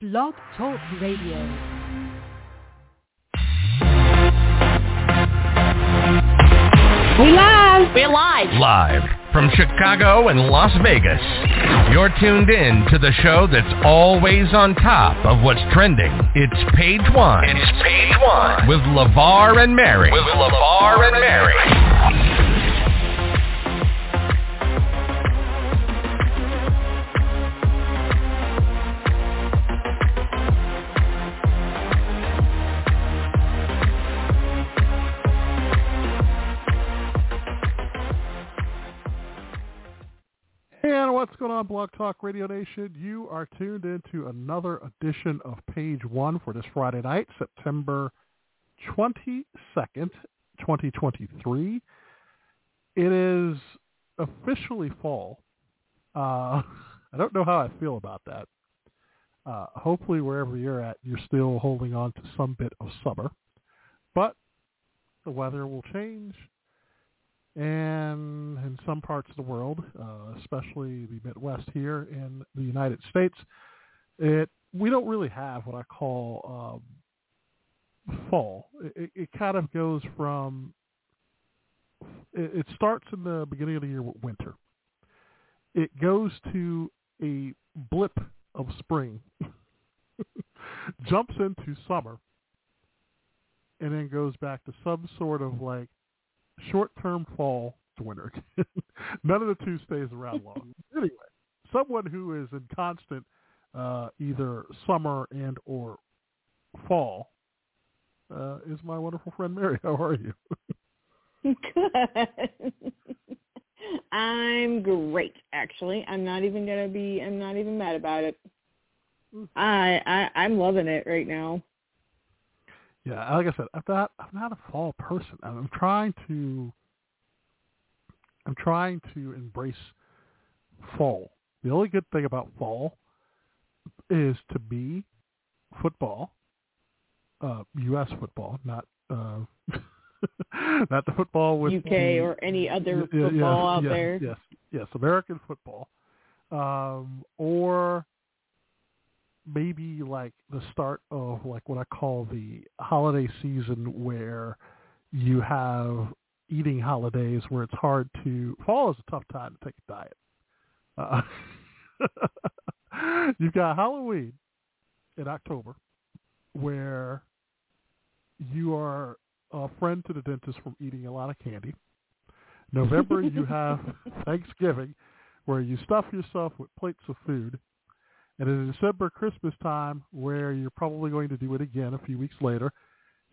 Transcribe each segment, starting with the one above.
Blog Talk Radio. We live. We're live. Live from Chicago and Las Vegas. You're tuned in to the show that's always on top of what's trending. It's Page One. It's Page One. With LeVar and Mary. With LeVar and Mary. On, Blog Talk Radio Nation? You are tuned into another edition of Page One for this Friday night, September 22nd, 2023. It is officially fall. Uh, I don't know how I feel about that. Uh, hopefully, wherever you're at, you're still holding on to some bit of summer. But the weather will change and in some parts of the world, uh, especially the Midwest here in the United States, it we don't really have what I call um, fall. It, it kind of goes from it, it starts in the beginning of the year with winter. It goes to a blip of spring, jumps into summer, and then goes back to some sort of like short-term fall to winter. None of the two stays around long. anyway, someone who is in constant uh, either summer and or fall uh, is my wonderful friend Mary. How are you? Good. I'm great, actually. I'm not even gonna be. I'm not even mad about it. I, I I'm loving it right now. Yeah, like I said, I'm not I'm not a fall person. I'm trying to I'm trying to embrace fall. The only good thing about fall is to be football, uh, U.S. football, not uh, not the football with UK the, or any other yeah, football yeah, out yes, there. Yes, yes, American football, um, or maybe like the start of like what I call the holiday season where you have eating holidays where it's hard to fall is a tough time to take a diet. Uh, you've got Halloween in October where you are a friend to the dentist from eating a lot of candy. November you have Thanksgiving where you stuff yourself with plates of food. And in December, Christmas time, where you're probably going to do it again a few weeks later.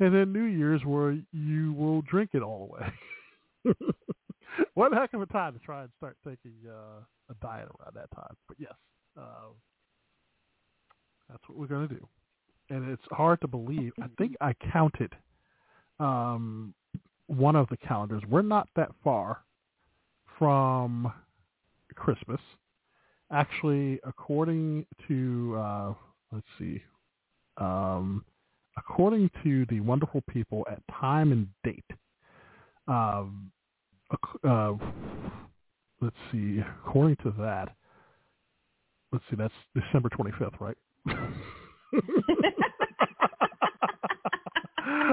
And then New Year's, where you will drink it all away. what heck of a time to try and start taking uh, a diet around that time. But yes, uh, that's what we're going to do. And it's hard to believe. I think I counted um, one of the calendars. We're not that far from Christmas actually, according to uh, let's see, um, according to the wonderful people at Time and Date, um, uh, let's see, according to that, let's see, that's December twenty fifth, right?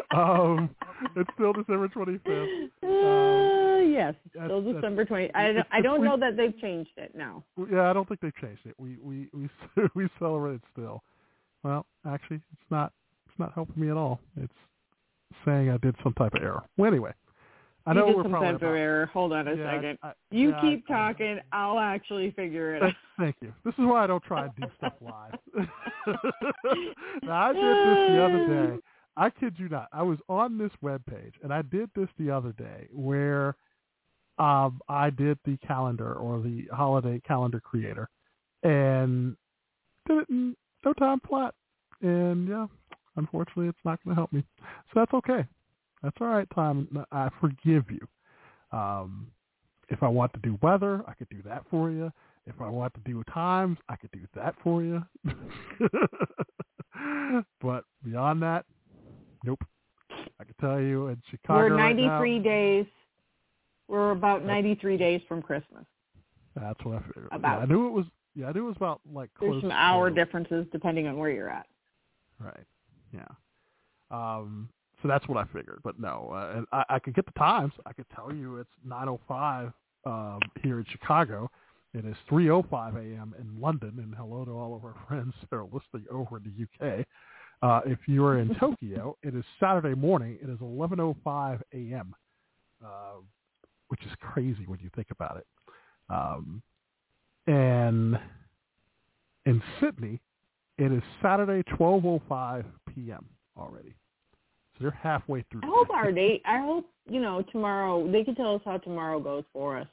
um, it's still December twenty fifth. Uh, yes, still that's- December twenty. I don't, I don't know that they've changed it now. Yeah, I don't think they've changed it. We we we we celebrate it still. Well, actually, it's not it's not helping me at all. It's saying I did some type of error. Well, anyway, I know you did we're some probably type of error. Hold on a Yeah, second. I- you yeah, keep I- talking. I'll actually figure it out. Thank, thank you. This is why I don't try to do stuff live. now, I did this the other day. I kid you not. I was on this web page, and I did this the other day where um, I did the calendar or the holiday calendar creator, and did it in no time flat. And yeah, unfortunately, it's not going to help me. So that's okay. That's all right, Tom. I forgive you. Um, if I want to do weather, I could do that for you. If I want to do times, I could do that for you. but beyond that, nope. I can tell you in Chicago We're right now- 93 days. We're about 93 days from Christmas. That's what I figured. About. Yeah, I knew it was. Yeah, I knew it was about like There's close some hour to, differences depending on where you're at. Right. Yeah. Um, so that's what I figured. But no, uh, and I, I could get the times. I could tell you it's 9:05 um, here in Chicago. It is 3:05 a.m. in London. And hello to all of our friends that are listening over in the UK. Uh, if you are in Tokyo, it is Saturday morning. It is 11:05 a.m., uh, which is crazy when you think about it. Um, and in Sydney, it is Saturday, 12:05 p.m. already. So they're halfway through. I hope our day. date. I hope you know tomorrow. They can tell us how tomorrow goes for us.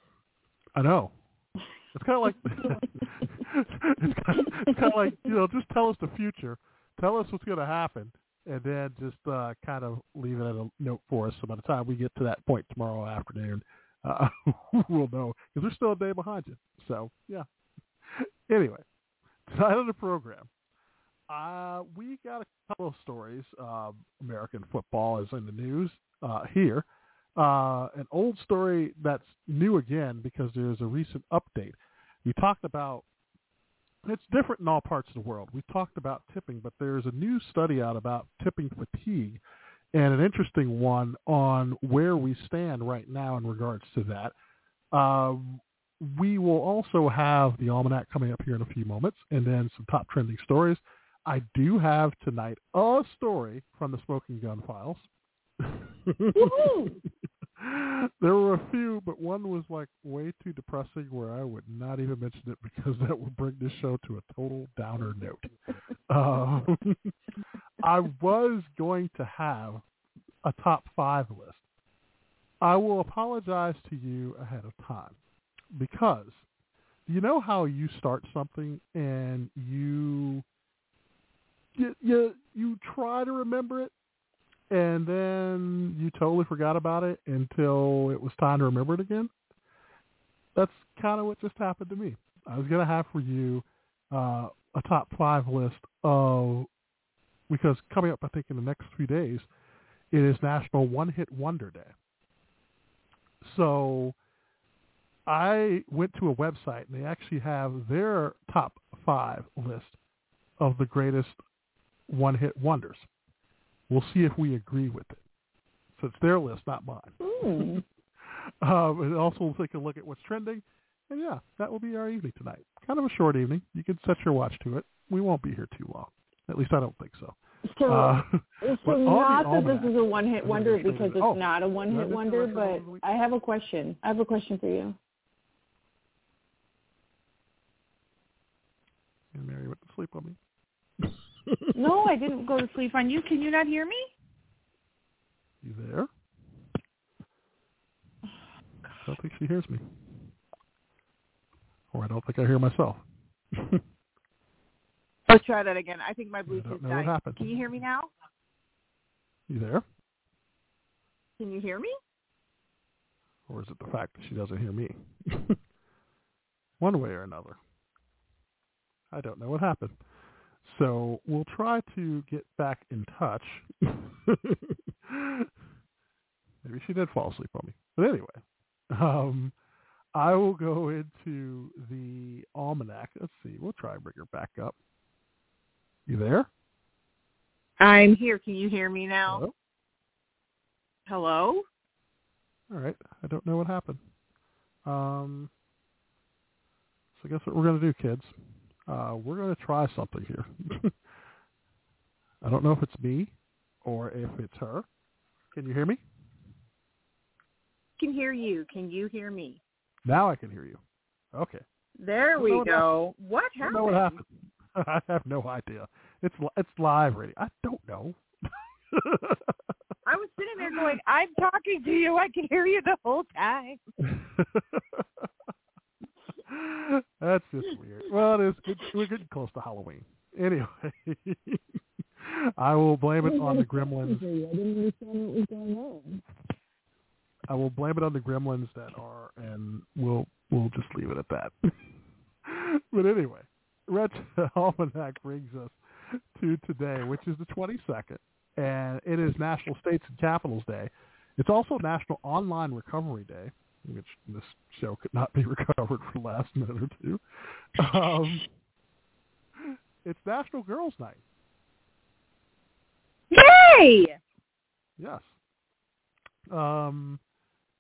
I know. It's kind of like it's kind of, it's kind of like you know, just tell us the future, tell us what's going to happen, and then just uh, kind of leave it at a note for us. So by the time we get to that point tomorrow afternoon, uh, we'll know because we're still a day behind you. So yeah. Anyway, tonight on the program, uh, we got a couple of stories. American football is in the news uh, here. Uh, an old story that's new again because there's a recent update. We talked about it's different in all parts of the world. We talked about tipping, but there's a new study out about tipping fatigue and an interesting one on where we stand right now in regards to that. Um, we will also have the almanac coming up here in a few moments and then some top trending stories. I do have tonight a story from the Smoking Gun Files. There were a few, but one was like way too depressing where I would not even mention it because that would bring this show to a total downer note. Um, I was going to have a top five list. I will apologize to you ahead of time because you know how you start something and you you you, you try to remember it and then you totally forgot about it until it was time to remember it again. That's kind of what just happened to me. I was going to have for you uh, a top five list of because coming up, I think in the next few days, it is National One Hit Wonder Day. So I went to a website and they actually have their top five list of the greatest one hit wonders. We'll see if we agree with it. So it's their list, not mine. Um, and also we'll take a look at what's trending. And yeah, that will be our evening tonight. Kind of a short evening. You can set your watch to it. We won't be here too long. At least I don't think so. So, Uh, so not that this is a one-hit wonder because it's oh, not a one-hit wonder, but of the week? I have a question. I have a question for you. and Mary went to sleep on me. No, I didn't go to sleep on you. Can you not hear me? You there? I don't think she hears me. Or I don't think I hear myself. Let's try that again. I think my Bluetooth know what died. happened. Can you hear me now? You there? Can you hear me? Or is it the fact that she doesn't hear me? One way or another. I don't know what happened. So we'll try to get back in touch. Maybe she did fall asleep on me. But anyway, um, I will go into the almanac. Let's see. We'll try and bring her back up. You there? I'm here. Can you hear me now? Hello? Hello? All right. I don't know what happened. Um, so I guess what we're going to do, kids, uh, we're going to try something here. I don't know if it's me or if it's her. Can you hear me? Can hear you. Can you hear me? Now I can hear you. Okay. There we don't know what go. What I don't happened? know what happened. I have no idea. It's it's live already. I don't know. I was sitting there going, I'm talking to you. I can hear you the whole time. That's just hmm. weird. Well, it is. We're getting close to Halloween. Anyway, I will blame it on the gremlins. I didn't understand what was going on. I will blame it on the gremlins that are, and we'll we'll just leave it at that. but anyway, Red Almanac brings us to today, which is the 22nd, and it is National States and Capitals Day. It's also National Online Recovery Day, which this show could not be recovered for the last minute or two. Um, it's National Girls Night. Yay! Yes. Um,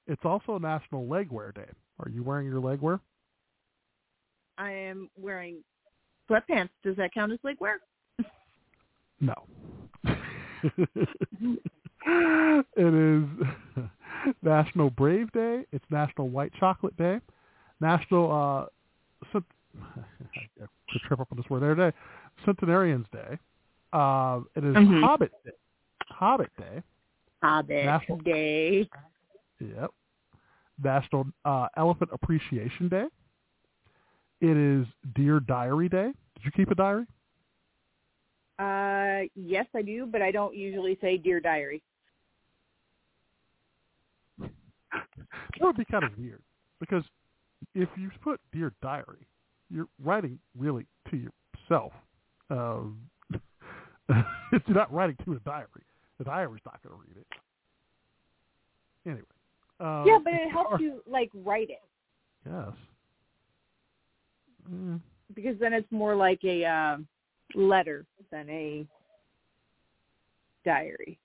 it's also National Legwear Day. Are you wearing your legwear? I am wearing sweatpants. Does that count as legwear? No. it is National Brave Day. It's National White Chocolate Day. National uh, cent- I trip up on this word there day. Centenarians Day. Uh, it is Mhm. Hobbit Day. Hobbit Day. Hobbit National- Day. Yep. National uh, Elephant Appreciation Day. It is Dear Diary Day. Did you keep a diary? Uh, yes, I do, but I don't usually say dear diary. That would be kind of weird because if you put Dear Diary, you're writing really to yourself. Um, you're not writing to a diary. The diary's not going to read it. Anyway. Um, yeah, but it helps you like write it Yes. Mm, because then it's more like a um, letter than a diary.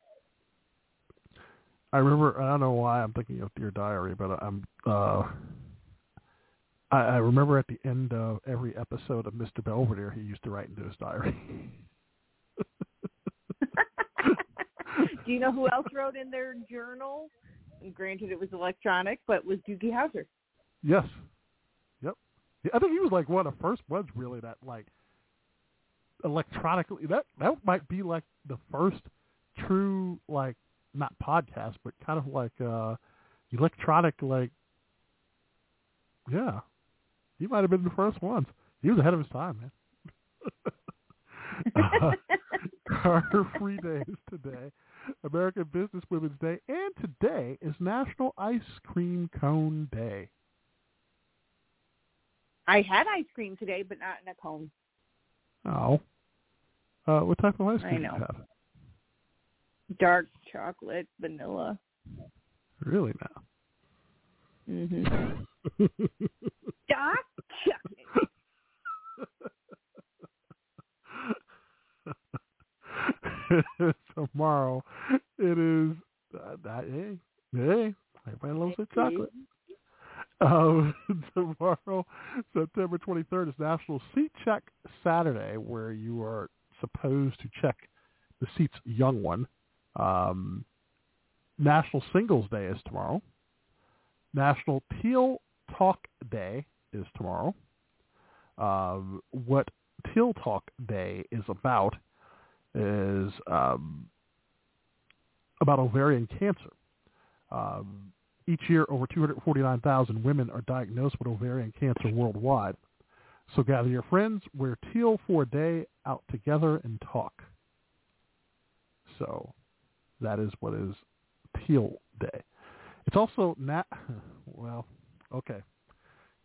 I remember. I don't know why I'm thinking of Dear Diary, but I'm. Uh, I, I remember at the end of every episode of Mr. Belvedere, he used to write into his diary. Do you know who else wrote in their journal? And granted, it was electronic, but was Doogie Howser. Yes. Yep. I think he was like one of the first ones really that like electronically that that might be like the first true like not podcast but kind of like uh electronic like yeah. He might have been the first ones. He was ahead of his time, man. uh, Carter Free Day is today. American Business Women's Day, and today is National Ice Cream Cone Day. I had ice cream today, but not in a cone. Oh. Uh, what type of ice I cream do know. you have? Dark chocolate, vanilla. Really now? Mm-hmm. Dark chocolate. Tomorrow it is uh, that hey hey everybody loves their chocolate. Um, tomorrow, September 23rd, is National Seat Check Saturday, where you are supposed to check the seat's young one. Um, National Singles Day is tomorrow. National Teal Talk Day is tomorrow. Um, what Teal Talk Day is about is um, about ovarian cancer. Um, each year, over 249,000 women are diagnosed with ovarian cancer worldwide. So gather your friends, wear teal for a day, out together and talk. So that is what is Teal Day. It's also nat. Well, okay.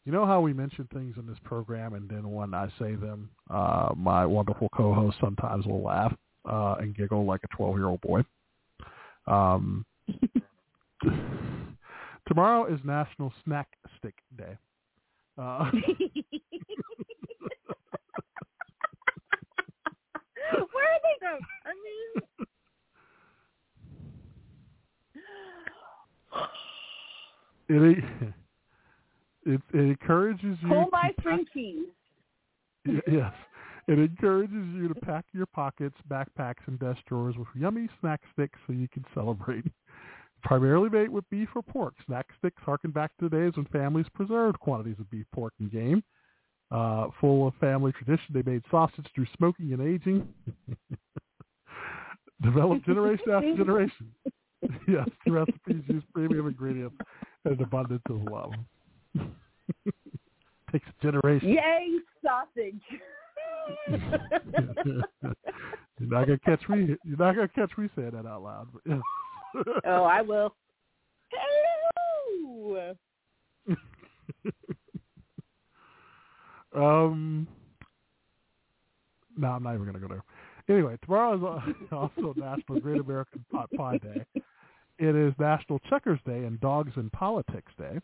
You know how we mention things in this program, and then when I say them, uh, my wonderful co-host sometimes will laugh uh, and giggle like a 12-year-old boy. Um, tomorrow is National Snack Stick Day. Uh, Where are they from? I mean, it, it it encourages you. pull to my pack- string cheese. Yes. It encourages you to pack your pockets, backpacks, and desk drawers with yummy snack sticks so you can celebrate. Primarily made with beef or pork, snack sticks harken back to the days when families preserved quantities of beef, pork, and game. Uh, full of family tradition, they made sausage through smoking and aging. Developed generation after generation. yes, the recipes use premium ingredients and abundance of love. Takes a generation. Yay, sausage. you're not gonna catch me. You're not gonna catch me saying that out loud. Oh, I will. Hello. um. No, I'm not even gonna go there. Anyway, tomorrow is also National Great American Pot Pie Day. It is National Checkers Day and Dogs in Politics Day.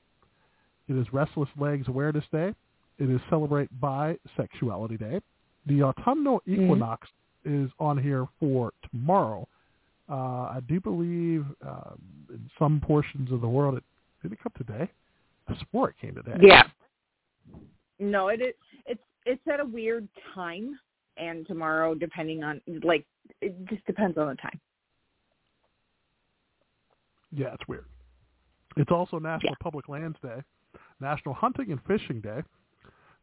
It is Restless Legs Awareness Day. It is Celebrate Bisexuality Day. The autumnal equinox is on here for tomorrow. Uh, I do believe um, in some portions of the world, it did it come today? I swore it came today. Yeah. No, it is. It's it's at a weird time, and tomorrow, depending on like, it just depends on the time. Yeah, it's weird. It's also National Yeah. Public Lands Day, National Hunting and Fishing Day.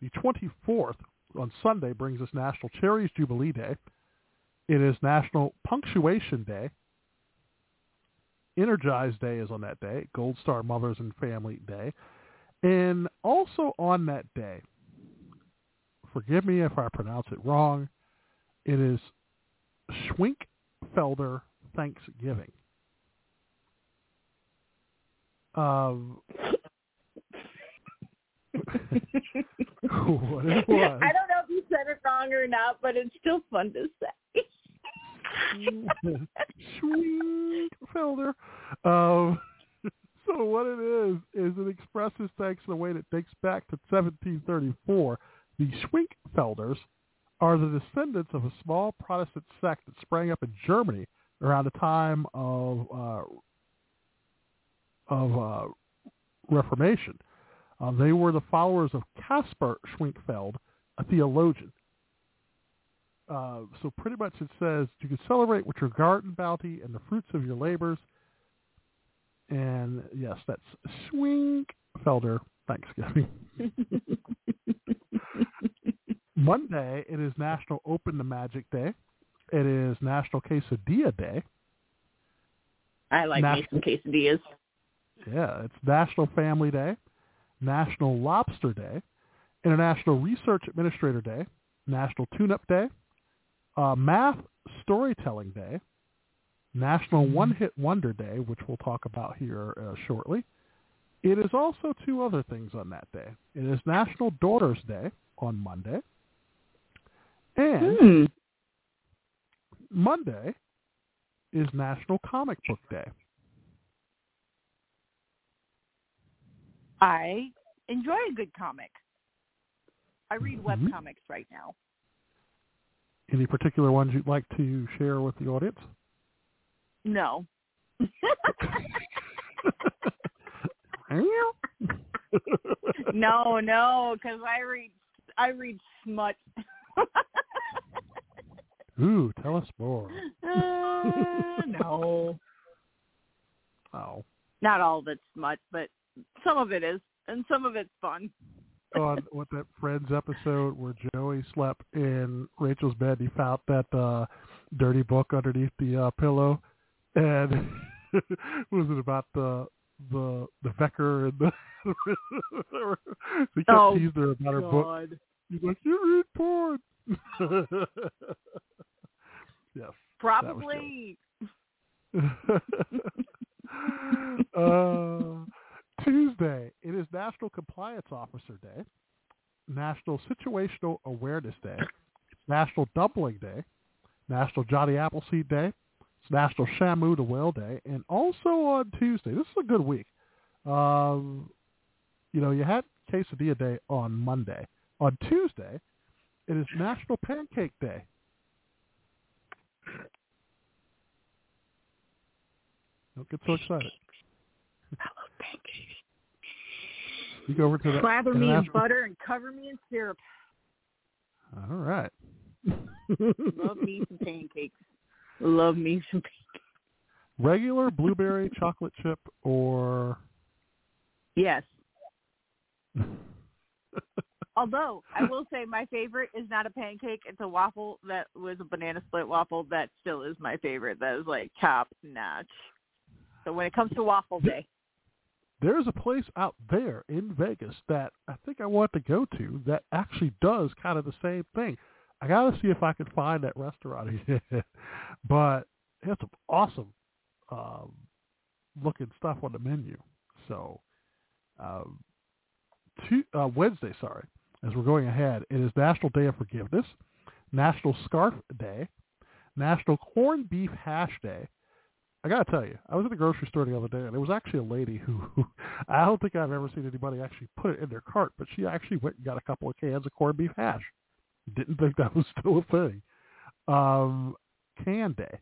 The 24th on Sunday brings us National Cherries Jubilee Day. It is National Punctuation Day. Energize Day is on that day. Gold Star Mothers and Family Day. And also on that day, forgive me if I pronounce it wrong, it is Schwinkfelder Thanksgiving. Um, what it was. I don't know if you said it wrong or not, but it's still fun to say. Schwinkfelder. Um, so what it is is it expresses thanks in a way that dates back to 1734. The Schwinkfelders are the descendants of a small Protestant sect that sprang up in Germany around the time of uh, of uh, Reformation. Uh, they were the followers of Caspar Schwenkfeld, a theologian. Uh, so pretty much it says you can celebrate with your garden bounty and the fruits of your labors. And yes, that's Schwenkfelder Thanksgiving. Monday, it is National Open the Magic Day. It is National Quesadilla Day. I like me some quesadillas. Yeah, it's National Family Day, National Lobster Day, International Research Administrator Day, National Tune-Up Day, uh, Math Storytelling Day, National One-Hit Wonder Day, which we'll talk about here uh, shortly. It is also two other things on that day. It is National Daughters Day on Monday, and Hmm. Monday is National Comic Book Day. I enjoy a good comic. I read web Mhm. comics right now. Any particular ones you'd like to share with the audience? No. no, no, because I read I read smut. Ooh, tell us more. Uh, no, Oh, not all of it's smut, but some of it is, and some of it's fun. on what that Friends episode where Joey slept in Rachel's bed, he found that uh dirty book underneath the uh, pillow, and was it about the the the Becker and the he kept Oh, teasing her about her book. God. He's like, you read porn. yes. Probably. uh, Tuesday, it is National Compliance Officer Day, National Situational Awareness Day, National Dumpling Day, National Johnny Appleseed Day, it's National Shamu the Whale Day, and also on Tuesday, this is a good week. Um, you know, you had Quesadilla Day on Monday. On Tuesday, it is National Pancake Day. Don't get so excited. You go over to the Slather me in butter and cover me in syrup. All right. Love me some pancakes. Love me some. Pancakes. Regular blueberry chocolate chip or Yes. Although I will say my favorite is not a pancake; it's a waffle that was a banana split waffle. That still is my favorite. That is like top notch. So when it comes to waffle day, there's a place out there in Vegas that I think I want to go to that actually does kind of the same thing. I got to see if I can find that restaurant but it's some awesome um, looking stuff on the menu. So um, uh, Wednesday, sorry, as we're going ahead, it is National Day of Forgiveness, National Scarf Day, National Corned Beef Hash Day, I gotta tell you, I was at the grocery store the other day, and there was actually a lady who, who I don't think I've ever seen anybody actually put it in their cart, but she actually went and got a couple of cans of corned beef hash. Didn't think that was still a thing. Um, can Day.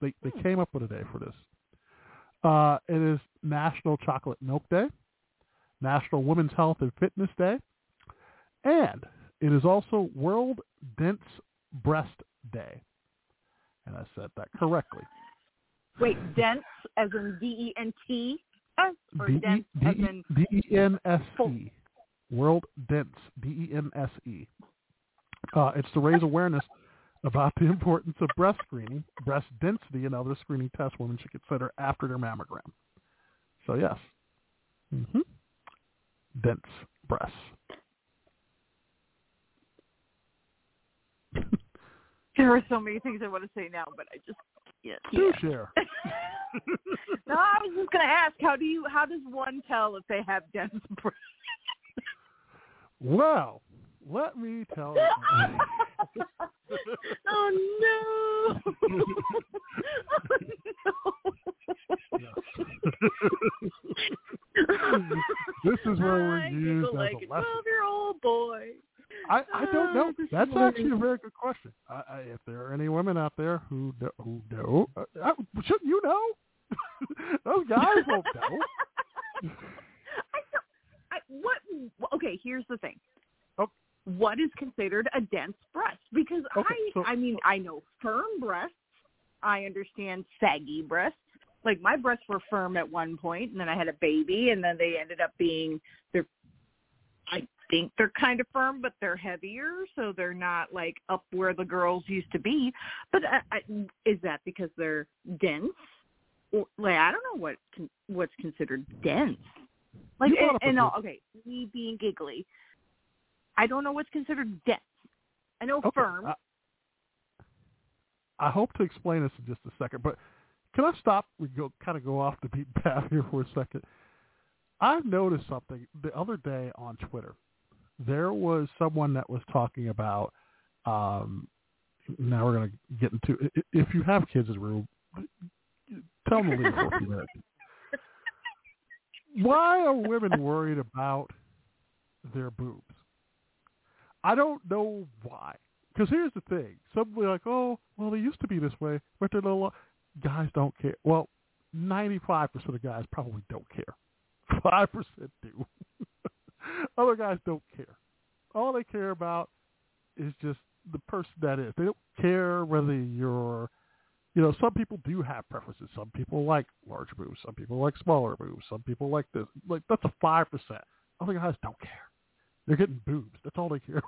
They they came up with a day for this. Uh, it is National Chocolate Milk Day, National Women's Health and Fitness Day, and it is also World Dense Breast Day. And I said that correctly. Wait, dense as in D E N T or D E- dense D as in D E N S E. World Dense. D E N S E. Uh, it's to raise awareness about the importance of breast screening, breast density, and other screening tests women should consider after their mammogram. So yes, Mm-hmm. dense breasts. There are so many things I want to say now, but I just can't. Do share. No, I was just gonna ask, how do you, how does one tell if they have dense breasts? Well, let me tell you. oh no! this is where we're I used giggle as like a a twelve-year-old boy. I, I don't know. Ah, That's actually a very good question. I, I, if there are any women out there who know, who know, uh, I, shouldn't you know? Those guys won't know. I don't, I, what? Okay, here's the thing. Oh. What is considered a dense breast? Because Okay, I, so- I mean, I know firm breasts. I understand saggy breasts. Like my breasts were firm at one point, and then I had a baby, and then they ended up being they're. I think they're kind of firm, but they're heavier, so they're not like up where the girls used to be. But I, I, is that because they're dense? Or, like I don't know what what's considered dense. Like and, and all, okay, me being giggly. I don't know what's considered dense. I know Okay, firm. I, I hope to explain this in just a second, but can I stop? We go kind of go off the beaten path here for a second. I've noticed something the other day on Twitter. There was someone that was talking about. Um, now we're going to get into. If you have kids in the room, tell them to leave for a few minutes. Why are women worried about their boobs? I don't know why. Because here's the thing: some will be like, "Oh, well, they used to be this way, but they're little." Guys don't care. Well, ninety-five percent of guys probably don't care. Five percent do. Other guys don't care. All they care about is just the person that is. They don't care whether you're, you know, some people do have preferences. Some people like large boobs. Some people like smaller boobs. Some people like this. Like that's a five percent. Other guys don't care. They're getting boobs. That's all they care.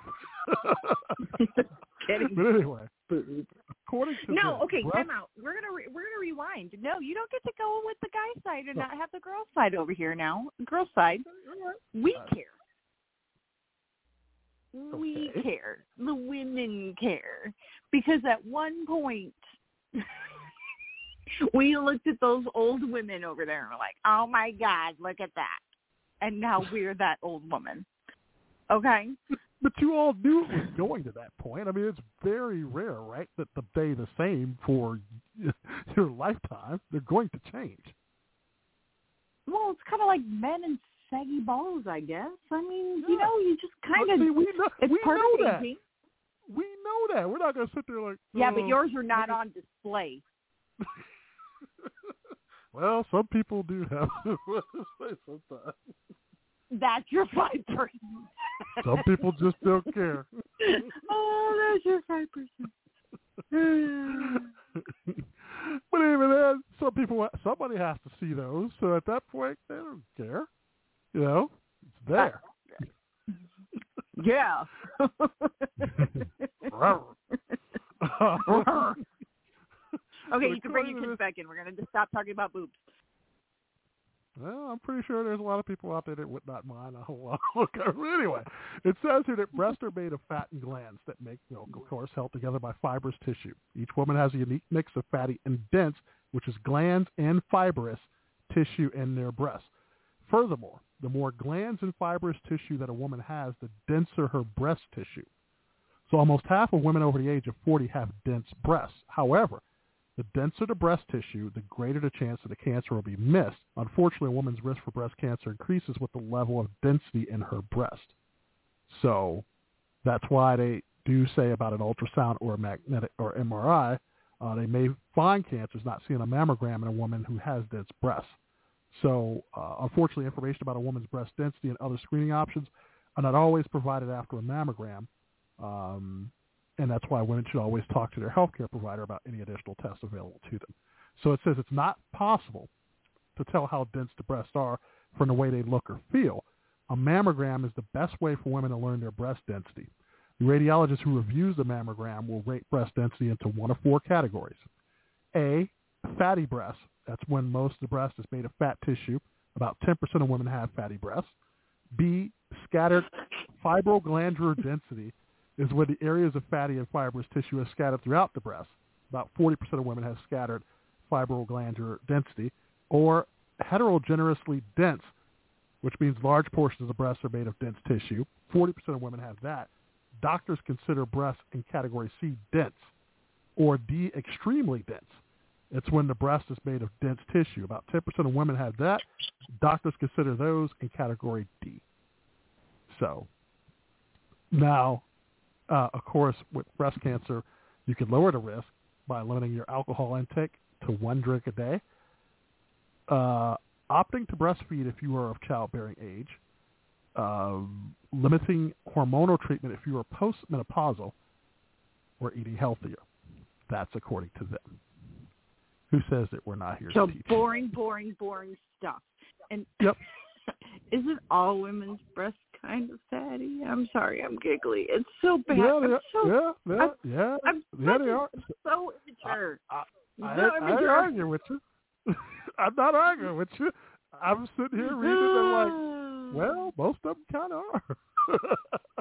Getting but anyway, boobs. according to No, this, okay, breast- time out. We're gonna re- we're gonna rewind. No, you don't get to go with the guy side and No. not have the girl side over here now. Girl side, we care. We Okay. care. The women care because at one point we looked at those old women over there and we're like, "Oh my God, look at that!" And now we're that old woman. Okay. But you all knew it was going to that point. I mean, it's very rare, right, that the day the same for your lifetime. They're going to change. Well, it's kind of like men and saggy balls, I guess. I mean, you know, you just kind But of see, we know, it's we part know of that. aging. We know that. We're not going to sit there like. Yeah, "Oh, but yours are not on display. Well, some people do have. sometimes. That's your five percent. Some people just don't care. oh, that's your five percent. but even then, some people, somebody has to see those. So at that point, they don't care. You know, it's there. yeah. okay, you can bring your kids back in. We're gonna just stop talking about boobs. Well, I'm pretty sure there's a lot of people out there that would not mind a whole lot. Okay, anyway, it says here that breasts are made of fat and glands that make milk, of course, held together by fibrous tissue. Each woman has a unique mix of fatty and dense, which is glands and fibrous tissue in their breasts. Furthermore, the more glands and fibrous tissue that a woman has, the denser her breast tissue. So almost half of women over the age of 40 have dense breasts. However, The denser the breast tissue, the greater the chance that the cancer will be missed. Unfortunately, a woman's risk for breast cancer increases with the level of density in her breast. So that's why they do say about an ultrasound or a magnetic or MRI, uh, they may find cancers not seen a mammogram in a woman who has dense breasts. So uh, unfortunately, information about a woman's breast density and other screening options are not always provided after a mammogram. Um, and that's why women should always talk to their healthcare provider about any additional tests available to them. So it says it's not possible to tell how dense the breasts are from the way they look or feel. A mammogram is the best way for women to learn their breast density. The radiologist who reviews the mammogram will rate breast density into one of four categories. A, fatty breasts. That's when most of the breast is made of fat tissue. About 10% of women have fatty breasts. B, scattered fibroglandular density is when the areas of fatty and fibrous tissue are scattered throughout the breast. About 40% of women have scattered fibroglandular density. Or heterogeneously dense, which means large portions of the breast are made of dense tissue. 40% of women have that. Doctors consider breasts in category C dense or D extremely dense. It's when the breast is made of dense tissue. About 10% of women have that. Doctors consider those in category D. So now, uh, of course, with breast cancer, you can lower the risk by limiting your alcohol intake to one drink a day. Uh, opting to breastfeed if you are of childbearing age. Uh, limiting hormonal treatment if you are postmenopausal or eating healthier. That's according to them. Who says that we're not here so boring, boring, boring stuff. And Yep. isn't all women's breasts kind of fatty? I'm sorry, I'm giggly. It's so bad. Yeah, I'm so, yeah, yeah, I'm- yeah, I'm yeah, they are. so immature. I, I, so I ain't immature. arguing with you. I'm not arguing with you. I'm sitting here reading and like, well, most of them kind of are.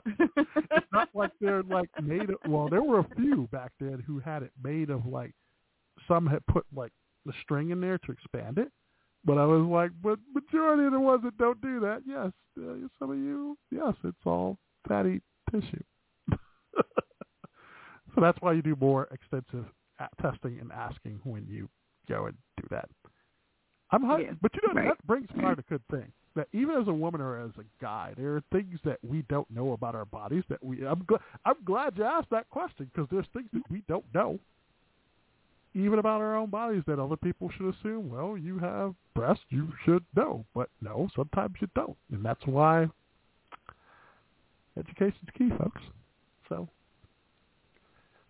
it's not like they're like made of. Well, there were a few back then who had it made of like some had put like the string in there to expand it. But I was like, but majority of the ones that don't do that, yes, uh, some of you, yes, it's all fatty tissue. so that's why you do more extensive testing and asking when you go and do that. I'm high, Yeah, but you know right. that brings to mind a good thing that even as a woman or as a guy, there are things that we don't know about our bodies that we. I'm glad. I'm glad you asked that question because there's things that we don't know, even about our own bodies, that other people should assume. Well, you have breasts, you should know, but no, sometimes you don't, and that's why education's key, folks. So.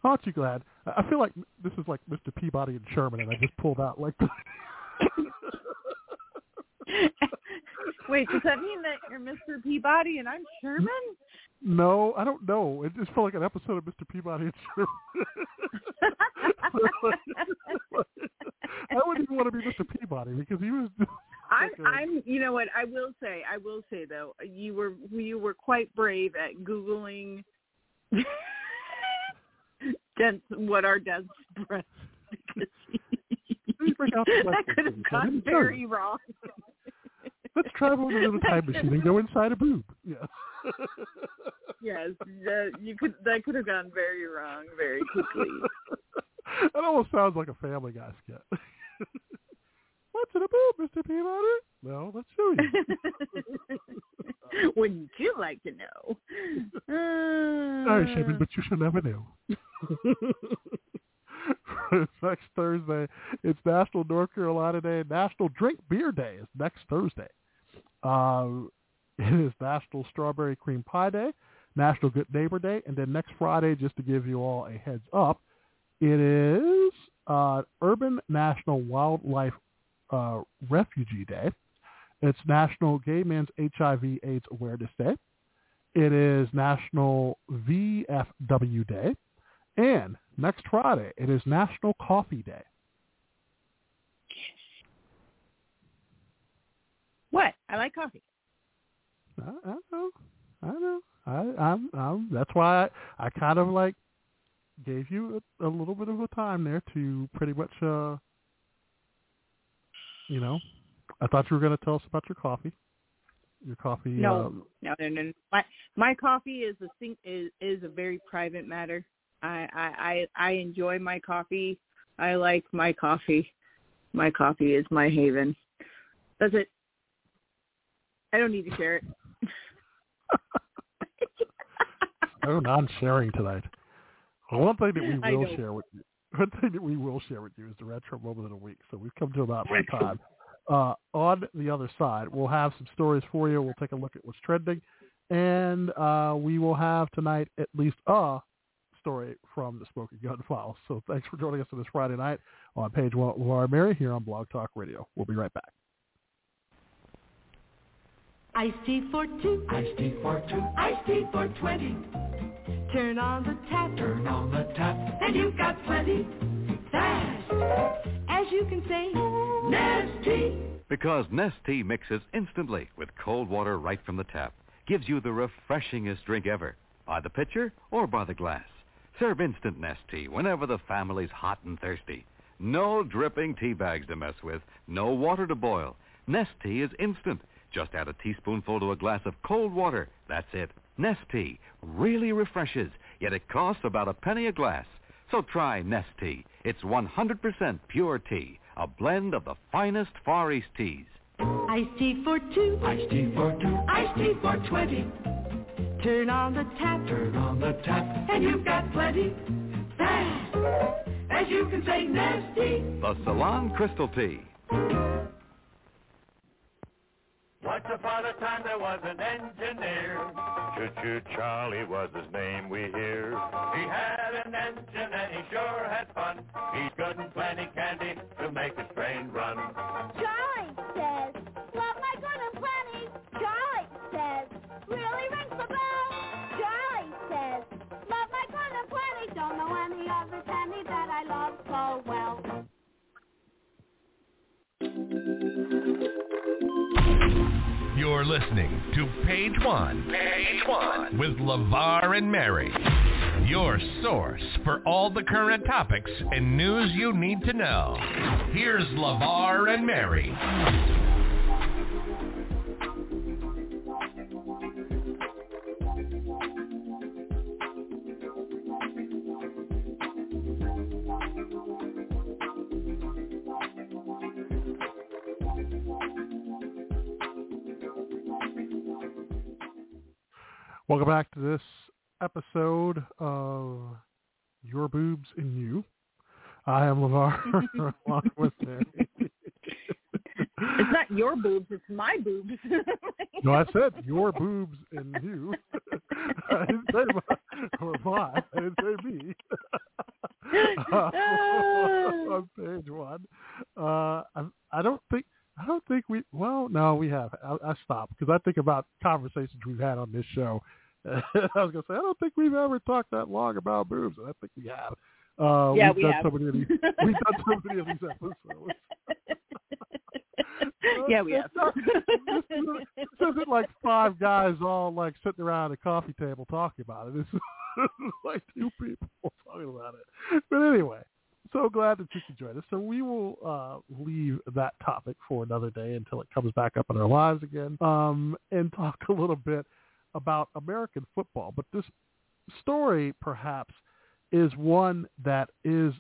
Aren't you glad? I I feel like this is like Mr. Peabody and Sherman, and I just pulled out like. Wait, does that mean that you're Mr. Peabody and I'm Sherman? No, I don't know. It just felt like an episode of Mr. Peabody and Sherman. I wouldn't even want to be Mr. Peabody because he was. I'm, Okay. I'm, you know what? I will say, I will say though, you were you were quite brave at googling dense what are dense breasts because Please bring out the that could have gone didn't tell you. very wrong. Let's travel in a little time machine and go inside a boob. Yes. yes, that, you could that could have gone very wrong very quickly. that almost sounds like a Family Guy skit. What's in a boob, Mr. Peabody? Well, let's show you. Wouldn't you like to know? Sorry, Sherman, but you should never know. It's next Thursday, it's National North Carolina Day. National Drink Beer Day is next Thursday. Uh, it is National Strawberry Cream Pie Day, National Good Neighbor Day, and then next Friday, just to give you all a heads up, it is uh, Urban National Wildlife uh, Refugee Day. It's National Gay Men's HIV/AIDS Awareness Day. It is National VFW Day. And next Friday, it is National Coffee Day. What? I like coffee. I, I know. I know. I, I'm, I'm, that's why I, I kind of like gave you a, a little bit of a time there to pretty much, uh, you know, I thought you were going to tell us about your coffee. Your coffee. No. No, no, no. no. My my coffee is a thing is is a very private matter. I I I I enjoy my coffee I like my coffee. My coffee is my haven. That's it. I don't need to share it. no non-sharing tonight. Well, one thing that we will share with you, one thing that we will share with you is the retro moment of the week. So we've come to about that time. Uh, on the other side, we'll have some stories for you. We'll take a look at what's trending, and uh, we will have tonight at least a story from the Smoking Gun Files. So thanks for joining us on this Friday night on Page One with Laura Mary here on Blog Talk Radio. We'll be right back. Iced tea for two. Iced tea for two, iced tea for twenty. Turn on the tap. Turn on the tap, and you've got plenty. Fast, As you can say, Nestea. Because Nest Tea mixes instantly with cold water right from the tap. Gives you the refreshingest drink ever. By the pitcher or by the glass. Serve instant Nest Tea whenever the family's hot and thirsty. No dripping tea bags to mess with. No water to boil. Nest Tea is instant. Just add a teaspoonful to a glass of cold water. That's it. Nest Tea really refreshes, yet it costs about a penny a glass. So try Nest Tea. It's 100% pure tea, a blend of the finest Far East teas. iced tea for two. Iced tea for two, iced tea for twenty. Turn on the tap. Turn on the tap, and you've got plenty. Fast, as you can say, Nestea. The Salon Crystal Tea. Once upon a time there was an engineer. Choo-choo Charlie was his name we hear. He had an engine and he sure had fun. Good and plenty candy to make his train run. Listening to Page One. Page One with LeVar and Mary. Your source for all the current topics and news you need to know. Here's LeVar and Mary. Welcome back to this episode of Your Boobs and You. I am LeVar along with Mary. It's not your boobs, it's my boobs. No, I said your boobs and you. I didn't say my, or. I didn't say me. uh, on page one, uh, I, I don't think I don't think we. Well, no, we have. I, I stopped because I think about conversations we've had on this show. I was gonna say I don't think we've ever talked that long about boobs, and I think we have. Uh, Yeah, we've we done have. so many of these. We've done so many of these episodes. yeah, we have. This, isn't, this isn't like five guys all like sitting around a coffee table talking about it. This is like two people talking about it. But anyway, so glad that you could join us. So we will uh, leave that topic for another day until it comes back up in our lives again, um, and talk a little bit about American football. But this story, perhaps, is one that is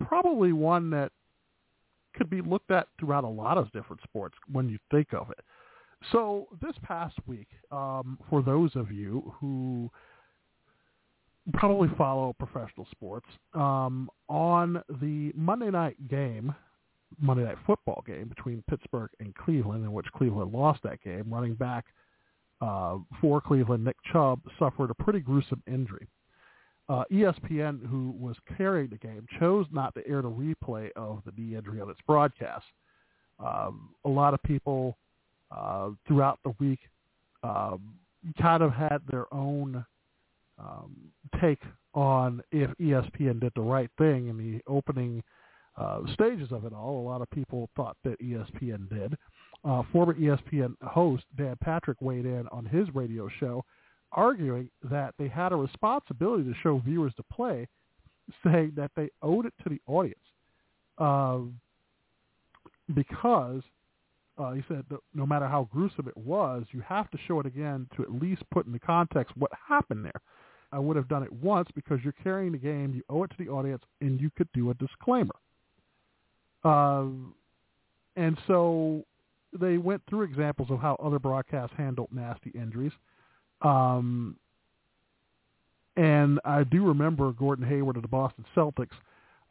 probably one that could be looked at throughout a lot of different sports when you think of it. So this past week, um, for those of you who probably follow professional sports, um, on the Monday night game, Monday night football game between Pittsburgh and Cleveland, in which Cleveland lost that game, running back uh, for Cleveland, Nick Chubb, suffered a pretty gruesome injury. Uh, ESPN, who was carrying the game, chose not to air the replay of the knee injury on its broadcast. Um, a lot of people uh, throughout the week um, kind of had their own um, take on if ESPN did the right thing in the opening uh, stages of it all. A lot of people thought that ESPN did. Uh, former ESPN host Dan Patrick weighed in on his radio show, arguing that they had a responsibility to show viewers the play, saying that they owed it to the audience um, because uh, he said no matter how gruesome it was, you have to show it again to at least put into context what happened there. I would have done it once because you're carrying the game, you owe it to the audience, and you could do a disclaimer. Um, and so they went through examples of how other broadcasts handled nasty injuries. Um, and I do remember Gordon Hayward of the Boston Celtics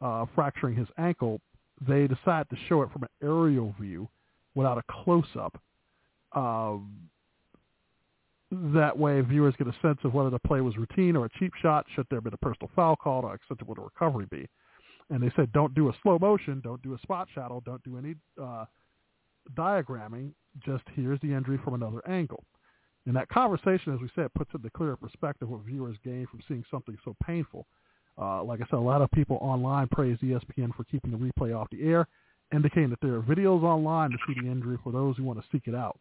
uh, fracturing his ankle. They decided to show it from an aerial view without a close-up. Um, that way, viewers get a sense of whether the play was routine or a cheap shot. Should there have been a personal foul called, or extent would a recovery be? And they said, don't do a slow motion, don't do a spot shadow, don't do any uh, diagramming. Just here's the injury from another angle. And that conversation, as we said, puts into clear perspective what viewers gain from seeing something so painful. Uh, like I said, a lot of people online praise ESPN for keeping the replay off the air, indicating that there are videos online to see the injury for those who want to seek it out.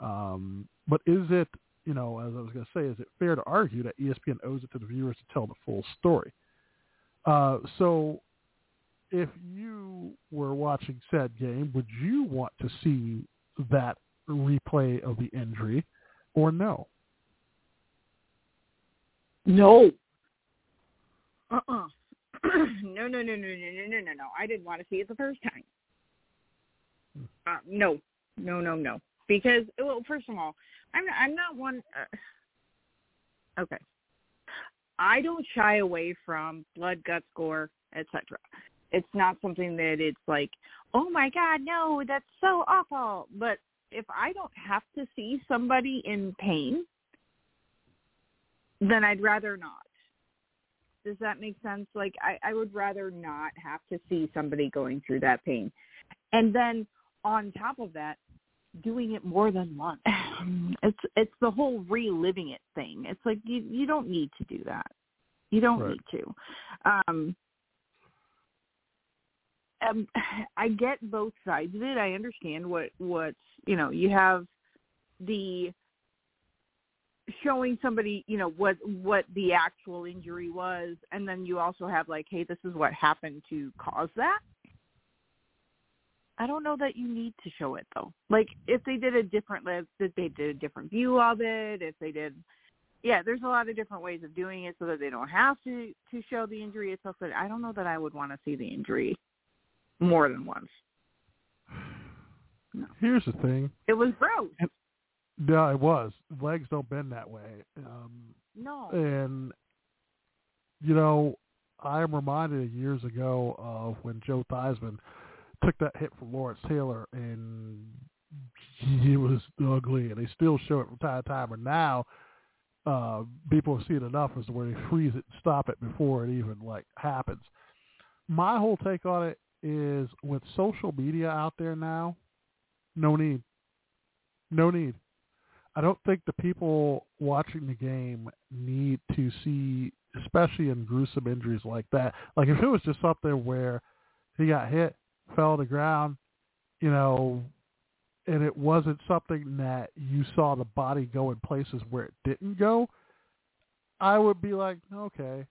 Um, but is it, you know, as I was going to say, is it fair to argue that ESPN owes it to the viewers to tell the full story? Uh, so if you were watching said game, would you want to see that replay of the injury or no? No. Uh-uh. no, no, no, no, no, no, no, no, no. I didn't want to see it the first time. Uh, no, no, no, no. Because well, first of all, I'm I'm not one. Uh, okay, I don't shy away from blood, guts, gore, etc. It's not something that it's like, oh my god, no, that's so awful. But if I don't have to see somebody in pain, then I'd rather not. Does that make sense? Like I, I would rather not have to see somebody going through that pain. And then on top of that, doing it more than once. It's it's the whole reliving it thing. It's like you you don't need to do that. You don't Right. need to. Um um, I get both sides of it. I understand what what you know. You have the showing somebody you know what what the actual injury was, and then you also have like, hey, this is what happened to cause that. I don't know that you need to show it though. Like if they did a different if they did a different view of it, if they did, yeah, there's a lot of different ways of doing it so that they don't have to to show the injury itself. But I don't know that I would want to see the injury more than once. Here's the thing. It was gross. No, it was. Legs don't bend that way. Um, No. and you know, I am reminded years ago of when Joe Theismann took that hit from Lawrence Taylor, and it was ugly, and they still show it from time to time. And now, uh, people have seen enough as to where they freeze it and stop it before it even like happens. My whole take on it is with social media out there now, no need, no need. I don't think the people watching the game need to see, especially in gruesome injuries like that. Like if it was just something where he got hit, fell to the ground, you know, and it wasn't something that you saw the body go in places where it didn't go, I would be like, okay.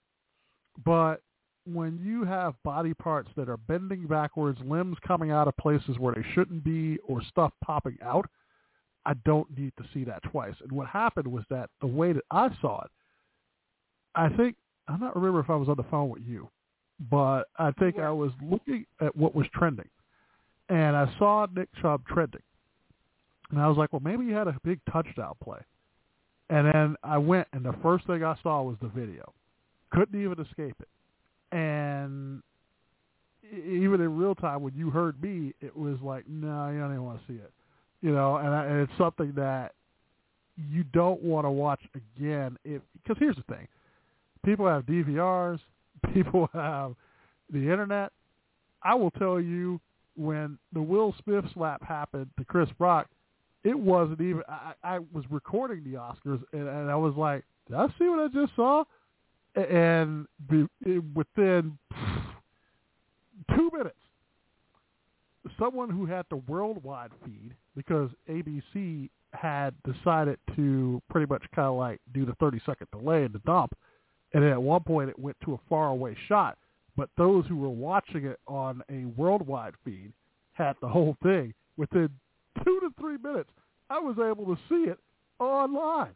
But when you have body parts that are bending backwards, limbs coming out of places where they shouldn't be, or stuff popping out, I don't need to see that twice. And what happened was that the way that I saw it, I think I'm not remember if I was on the phone with you, but I think I was looking at what was trending, and I saw Nick Chubb trending, and I was like, well, maybe he had a big touchdown play. And then I went, and the first thing I saw was the video. Couldn't even escape it. And even in real time, when you heard me, it was like, no, you don't even want to see it you know, and, I, and it's something that you don't want to watch again. If because here's the thing, people have DVRs, people have the internet. I will tell you, when the Will Smith slap happened to Chris Rock, it wasn't even. I, I was recording the Oscars, and, and I was like, "Did I see what I just saw?" And be, eh, within two minutes, someone who had the worldwide feed because ABC had decided to pretty much kind of like do the 30 second delay in the dump. And at one point it went to a far away shot. But those who were watching it on a worldwide feed had the whole thing. Within two to three minutes, I was able to see it online.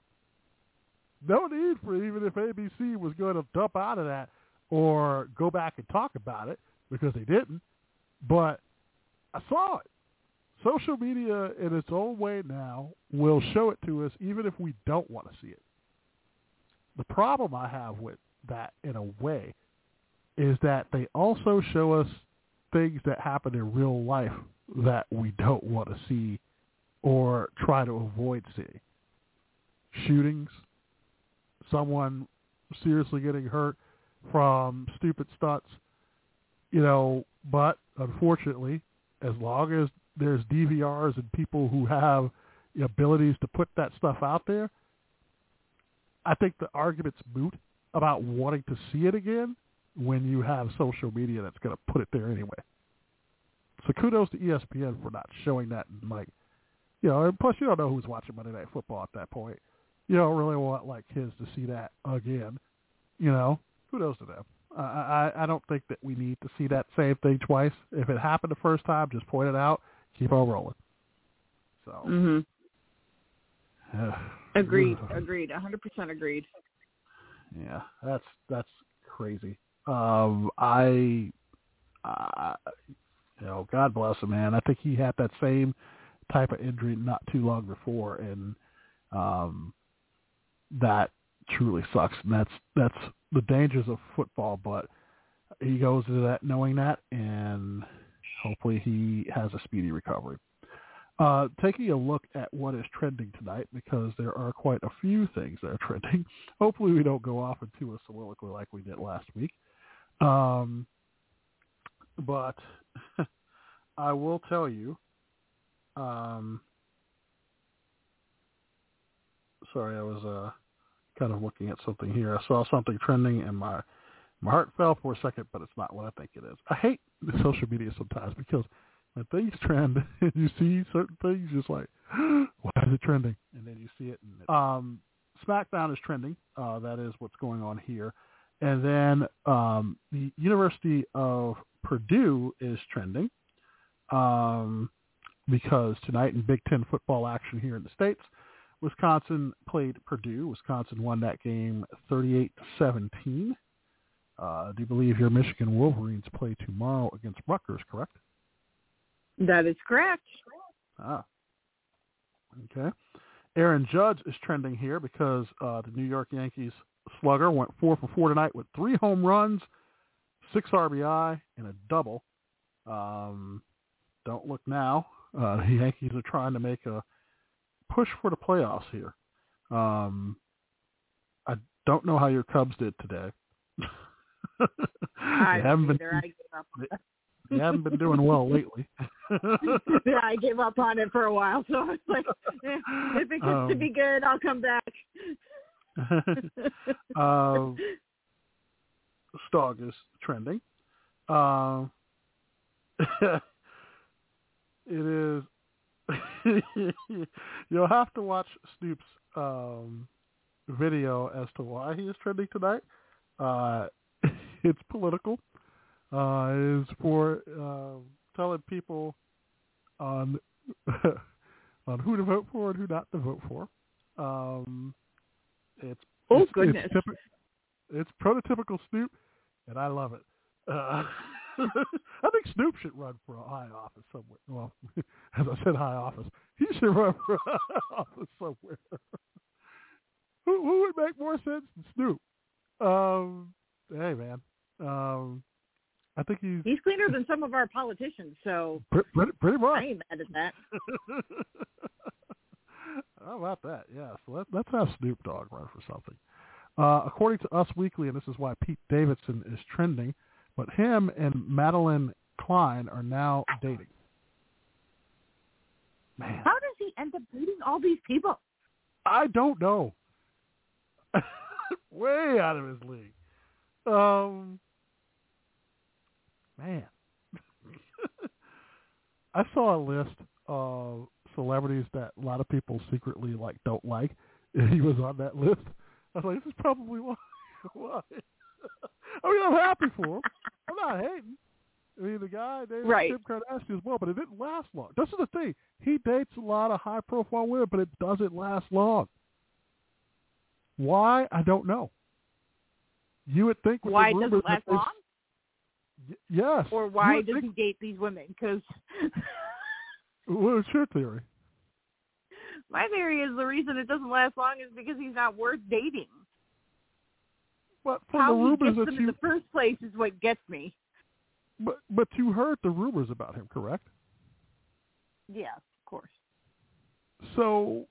No need for even if ABC was going to dump out of that or go back and talk about it because they didn't. But I saw it. Social media, in its own way now, will show it to us even if we don't want to see it. The problem I have with that, in a way, is that they also show us things that happen in real life that we don't want to see or try to avoid seeing. Shootings, someone seriously getting hurt from stupid stunts, you know, but unfortunately, as long as there's DVRs and people who have the abilities to put that stuff out there, I think the argument's moot about wanting to see it again when you have social media that's going to put it there anyway. So kudos to ESPN for not showing that. Like, you know, and plus you don't know who's watching Monday Night Football at that point. You don't really want like kids to see that again. You know, kudos to them. I, I I don't think that we need to see that same thing twice. If it happened the first time, just point it out. Keep on rolling. So. Mm-hmm. yeah. Agreed. Agreed. A hundred percent agreed. Yeah, that's that's crazy. Um, I, uh, you know, God bless him, man. I think he had that same type of injury not too long before, and um, that truly sucks. And that's that's the dangers of football. But he goes into that knowing that, and hopefully he has a speedy recovery. Uh, taking a look at what is trending tonight, because there are quite a few things that are trending. Hopefully we don't go off into a soliloquy like we did last week. Um, but I will tell you, um, sorry, I was uh, kind of looking at something here. I saw something trending and my my heart fell for a second, but it's not what I think it is. I hate social media sometimes because when things trend and you see certain things, just like, why is it trending? And then you see it. And it um, SmackDown is trending. Uh, that is what's going on here. And then um, the University of Purdue is trending um, because tonight in Big Ten football action here in the States, Wisconsin played Purdue. Wisconsin won that game 38 to 17. Uh, do you believe your Michigan Wolverines play tomorrow against Rutgers, correct? That is correct. Ah. Okay. Aaron Judge is trending here because uh, the New York Yankees slugger went four for four tonight with three home runs, six RBI, and a double. Um, don't look now. Uh, the Yankees are trying to make a push for the playoffs here. Um, I don't know how your Cubs did today. I haven't been. I gave up. they haven't been doing well lately. yeah, I gave up on it for a while, so I was like, eh, if it gets to Um, be good, I'll come back. uh, Stog is trending. Uh, it is. You'll have to watch Snoop's um, video as to why he is trending tonight. Uh, it's political. Uh, it is for uh, telling people on on who to vote for and who not to vote for. Um, it's Oh, it's, goodness. It's, it's prototypical Snoop, and I love it. Uh, I think Snoop should run for a high office somewhere. Well, as I said, high office. He should run for a high office somewhere. who, who would make more sense than Snoop? Um, hey, man. Um, I think he's He's cleaner than some of our politicians, so pretty, pretty much. I ain't mad at that. How about that? Yeah. So let, let's have Snoop Dogg run for something. Uh, according to Us Weekly, and this is why Pete Davidson is trending, but him and Madelyn Cline are now dating. Man, How does he end up dating all these people? I don't know. Way out of his league. Um, man, I saw a list of celebrities that a lot of people secretly like don't like, and he was on that list. I was like, this is probably why. why? I mean, I'm happy for him. I'm not hating. I mean, the guy dated Right. Kim Kardashian as well, but it didn't last long. This is the thing. He dates a lot of high-profile women, but it doesn't last long. Why? I don't know. You would think. Why rumors does it last they- long? Y- Yes. Or why does think- he date these women? Because What's your theory? My theory is the reason it doesn't last long is because he's not worth dating. But from How the he gets them you, in the first place is what gets me. but but you heard the rumors about him, correct? Yeah, of course. So,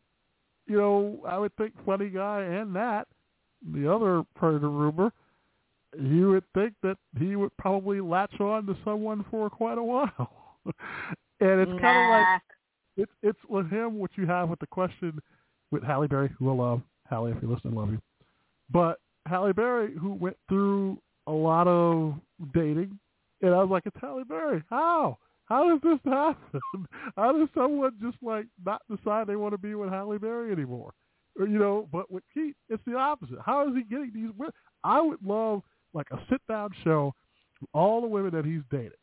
you know, I would think funny guy and that the other part of the rumor, you would think that he would probably latch on to someone for quite a while. and it's kind of like it's it's with him what you have with the question with Halle Berry, who I love. Halle, if you listen, I love you. But Halle Berry, who went through a lot of dating, and I was like, it's Halle Berry. How? How does this happen? How does someone just like not decide they want to be with Halle Berry anymore? Or, you know, but with Keith, it's the opposite. How is he getting these? wo- I would love like a sit down show with all the women that he's dated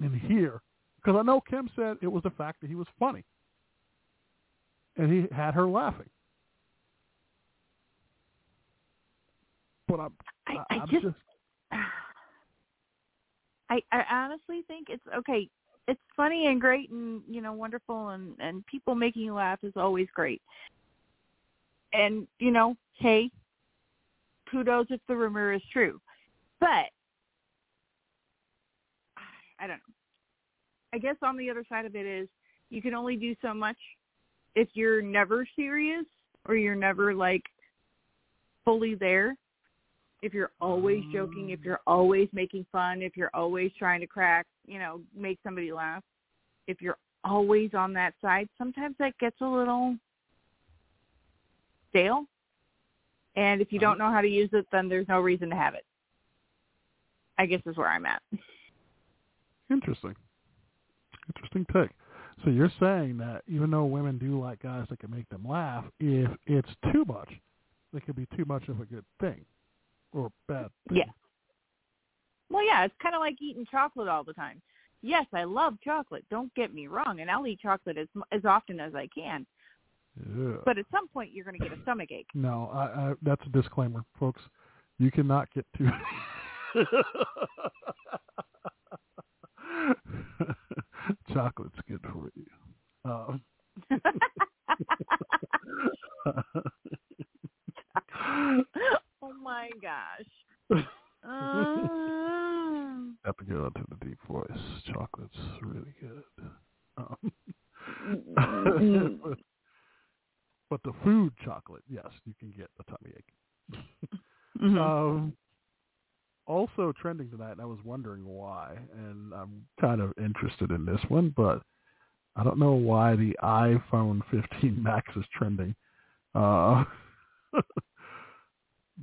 and hear because I know Kim said it was the fact that he was funny, and he had her laughing. But I'm, I, I, I'm just, just I, I honestly think it's okay. It's funny and great and you know wonderful and and people making you laugh is always great. And you know, hey, kudos if the rumor is true, but I don't know. I guess on the other side of it is you can only do so much if you're never serious or you're never like fully there if you're always joking, if you're always making fun, if you're always trying to crack, you know, make somebody laugh, if you're always on that side, sometimes that gets a little stale. And if you uh-huh. don't know how to use it, then there's no reason to have it. I guess is where I'm at. interesting. Interesting take. So you're saying that even though women do like guys that can make them laugh, if it's too much, it could be too much of a good thing or bad. Thing. Yeah. Well, yeah, it's kind of like eating chocolate all the time. Yes, I love chocolate. Don't get me wrong, and I'll eat chocolate as as often as I can. Yeah. But at some point, you're going to get a stomach ache. No, I, I, that's a disclaimer, folks. You cannot get too. Chocolate's good for you. Um, my gosh. Um, have to go into the deep voice. Chocolate's really good. Um, but the food chocolate, yes, you can get a tummy ache. mhm. Um, also trending tonight, and I was wondering why, and I'm kind of interested in this one, but I don't know why the iPhone 15 Max is trending. Uh,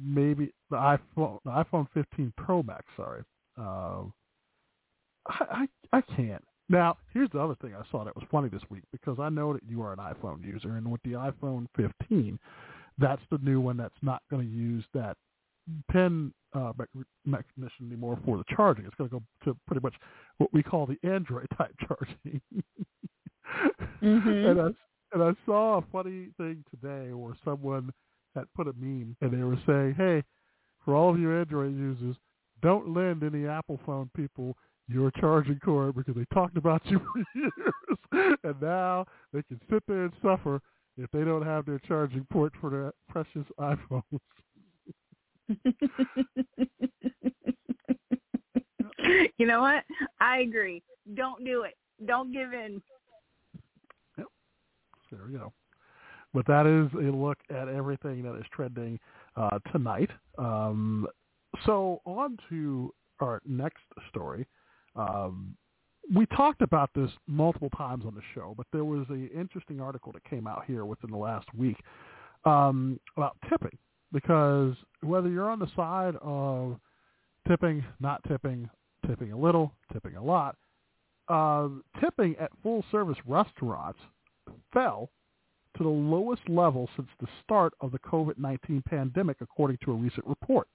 maybe the iPhone, the iPhone 15 Pro Max. Sorry, uh, I, I I can't. Now, here's the other thing I saw that was funny this week because I know that you are an iPhone user, and with the iPhone 15, that's the new one that's not going to use that pen uh, anymore for the charging. It's going to go to pretty much what we call the Android type charging. Mhm. And I and I saw a funny thing today where someone had put a meme and they were saying, "Hey, for all of you Android users, don't lend any Apple phone people your charging cord because they talked about you for years, and now they can sit there and suffer if they don't have their charging port for their precious iPhones." you know what? I agree. Don't do it. Don't give in. Yep. There we go. But that is a look at everything that is trending uh, tonight. Um, so on to our next story. Um, we talked about this multiple times on the show, but there was an interesting article that came out here within the last week um, about tipping. Because whether you're on the side of tipping, not tipping, tipping a little, tipping a lot, uh, tipping at full service restaurants fell to the lowest level since the start of the COVID-19 pandemic, according to a recent report.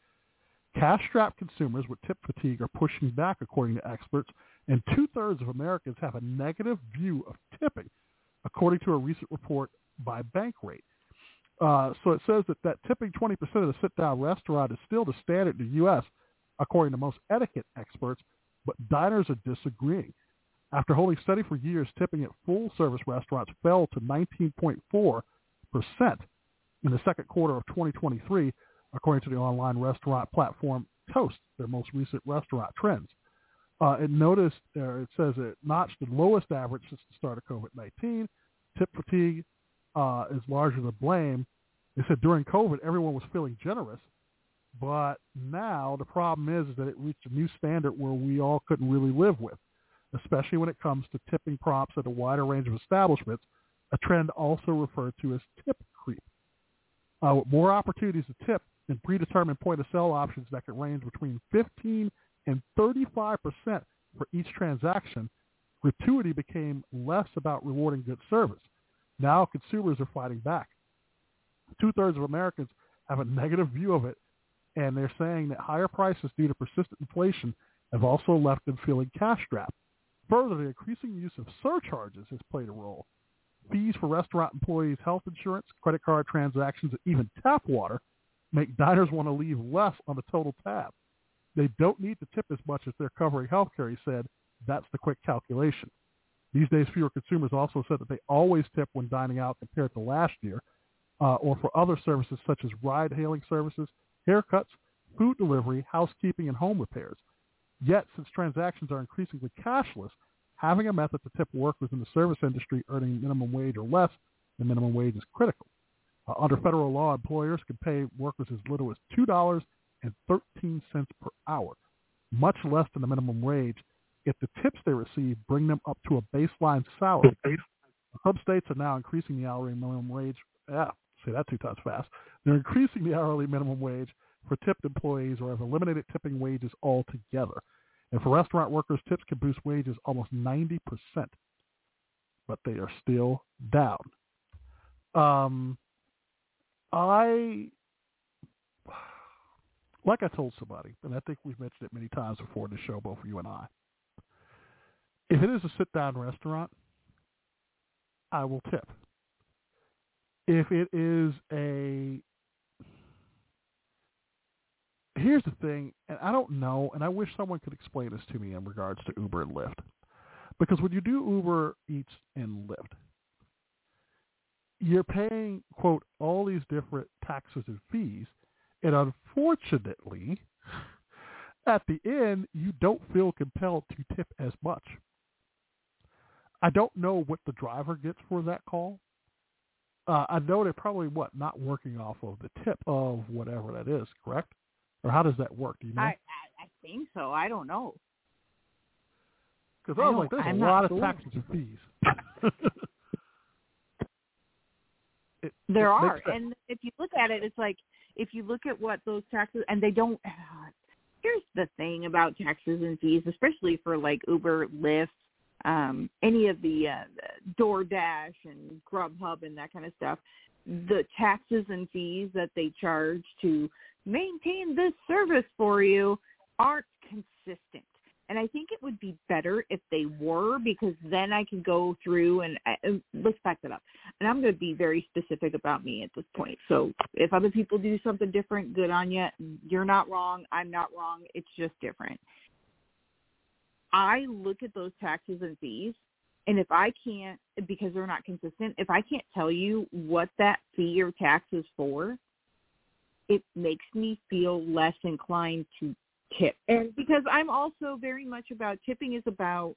Cash-strapped consumers with tip fatigue are pushing back, according to experts, and two-thirds of Americans have a negative view of tipping, according to a recent report by Bankrate. Uh, so it says that, that tipping 20% of the sit-down restaurant is still the standard in the U.S., according to most etiquette experts, but diners are disagreeing. After holding steady for years, tipping at full-service restaurants fell to 19.4% in the second quarter of 2023, according to the online restaurant platform Toast, their most recent restaurant trends. Uh, it noticed, uh, it says it notched the lowest average since the start of COVID-19. Tip fatigue uh, is larger to blame. They said during COVID, everyone was feeling generous, but now the problem is, is that it reached a new standard where we all couldn't really live with, especially when it comes to tipping props at a wider range of establishments, a trend also referred to as tip creep. Uh, with more opportunities to tip and predetermined point-of-sale options that can range between 15 and 35% for each transaction, gratuity became less about rewarding good service. Now consumers are fighting back. Two-thirds of Americans have a negative view of it, and they're saying that higher prices due to persistent inflation have also left them feeling cash-strapped. Further, the increasing use of surcharges has played a role. Fees for restaurant employees' health insurance, credit card transactions, and even tap water make diners want to leave less on the total tab. They don't need to tip as much as they're covering health care, he said. That's the quick calculation. These days, fewer consumers also said that they always tip when dining out compared to last year, uh, or for other services such as ride-hailing services, haircuts, food delivery, housekeeping, and home repairs. Yet, since transactions are increasingly cashless, having a method to tip workers in the service industry earning minimum wage or less than minimum wage is critical. Uh, under federal law, employers can pay workers as little as $2.13 per hour, much less than the minimum wage if the tips they receive bring them up to a baseline salary. Some states are now increasing the hourly minimum wage. Yeah, say that two times fast. They're increasing the hourly minimum wage for tipped employees or have eliminated tipping wages altogether. And for restaurant workers, tips can boost wages almost 90%, but they are still down. Um, I, like I told somebody, and I think we've mentioned it many times before in the show, both you and I, if it is a sit-down restaurant, I will tip. If it is a here's the thing, and I don't know, and I wish someone could explain this to me in regards to Uber and Lyft. Because when you do Uber Eats and Lyft, you're paying, quote, all these different taxes and fees, and unfortunately, at the end, you don't feel compelled to tip as much. I don't know what the driver gets for that call. Uh, I know they're probably what not working off of the tip of whatever that is, correct? Or how does that work? Do you know? I, I I think so. I don't know. Because I was like, there's I'm a lot of taxes and fees. It- There it are, and if you look at it, it's like if you look at what those taxes, and they don't. here's the thing about taxes and fees, especially for like Uber, Lyft, um, any of the uh, DoorDash and Grubhub and that kind of stuff. The taxes and fees that they charge to maintain this service for you aren't consistent. And I think it would be better if they were because then I can go through and uh, let's back that up. And I'm going to be very specific about me at this point. So if other people do something different, good on you. You're not wrong. I'm not wrong. It's just different. I look at those taxes and fees and if I can't, because they're not consistent, if I can't tell you what that fee or tax is for, it makes me feel less inclined to tip. And because I'm also very much about tipping is about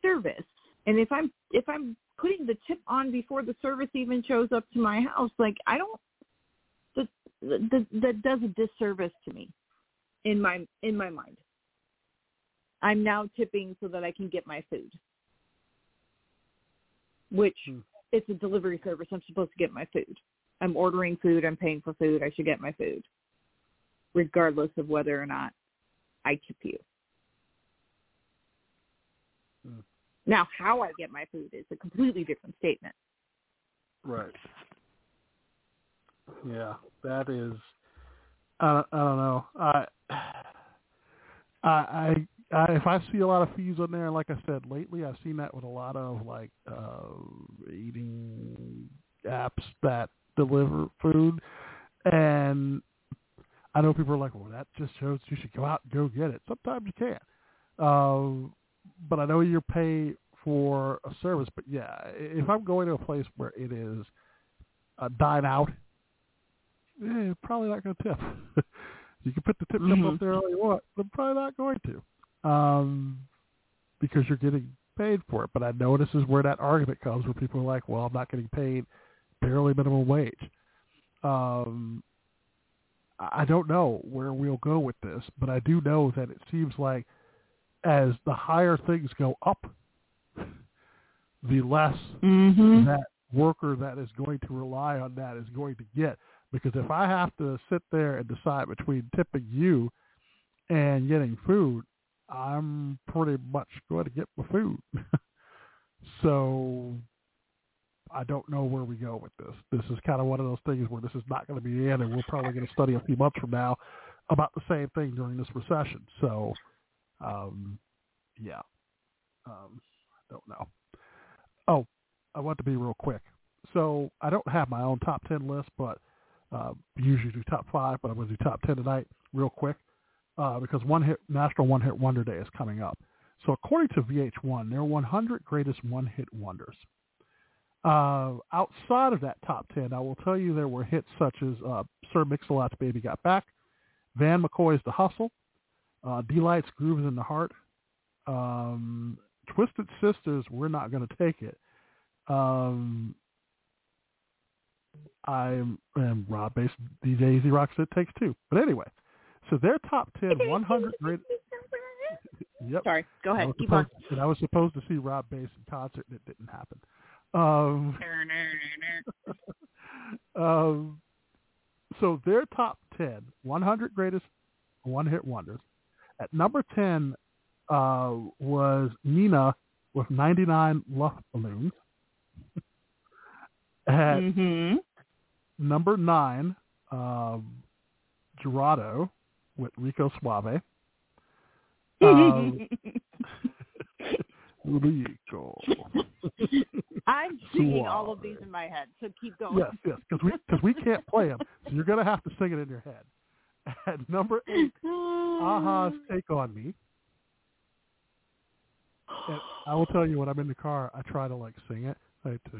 service. And if I'm if I'm putting the tip on before the service even shows up to my house, like I don't that that, that does a disservice to me in my in my mind. I'm now tipping so that I can get my food. Which Hmm. it's a delivery service. I'm supposed to get my food. I'm ordering food. I'm paying for food. I should get my food, regardless of whether or not I tip you. Hmm. Now, how I get my food is a completely different statement. Right. Yeah, that is. I don't, I don't know. I, I, I, I, if I see a lot of fees on there, like I said lately, I've seen that with a lot of like uh eating apps that deliver food, and I know people are like, "Well, that just shows you should go out and go get it." Sometimes you can't. Uh, but I know you're paid for a service. But yeah, if I'm going to a place where it is a dine out, eh, probably not going to tip. you can put the tip Mhm. up there all you want, but I'm probably not going to, um, because you're getting paid for it. But I know this is where that argument comes, where people are like, "Well, I'm not getting paid barely minimum wage." Um, I don't know where we'll go with this, but I do know that it seems like as the higher things go up, the less Mm-hmm. that worker that is going to rely on that is going to get. Because if I have to sit there and decide between tipping you and getting food, I'm pretty much going to get my food. so I don't know where we go with this. This is kind of one of those things where this is not going to be the end, and we're probably going to study a few months from now about the same thing during this recession. So, um, yeah, um, I don't know. Oh, I want to be real quick. So I don't have my own top ten list, but uh, usually do top five, but I'm going to do top ten tonight, real quick, uh, because one hit National One Hit Wonder Day is coming up. So according to VH1, there are 100 greatest one hit wonders. Uh, outside of that top 10, I will tell you there were hits such as uh, Sir Mix-a-Lot's Baby Got Back, Van McCoy's The Hustle, uh, Deee-Lite's Grooves in the Heart, um, Twisted Sisters, We're Not Gonna Take It, um, I'm and Rob Base DJ E-Z Rock said takes two. But anyway, so their top 10 100 great. Yep. Sorry. Go ahead. was Keep on. and I was supposed to see Rob Base in concert, and it didn't happen. Um, um, so their top 10, 100 greatest one-hit wonders. At number 10 uh, was Nena with 99 Love Balloons. At Mm-hmm. number 9, um, Gerardo with Rico Suave. Um, Rico. I'm singing all of these in my head, so keep going. Yes, yes, because we because we can't play them, so you're gonna have to sing it in your head. At number eight, a-ha's "Take on Me." And I will tell you when I'm in the car, I try to like sing it, I take,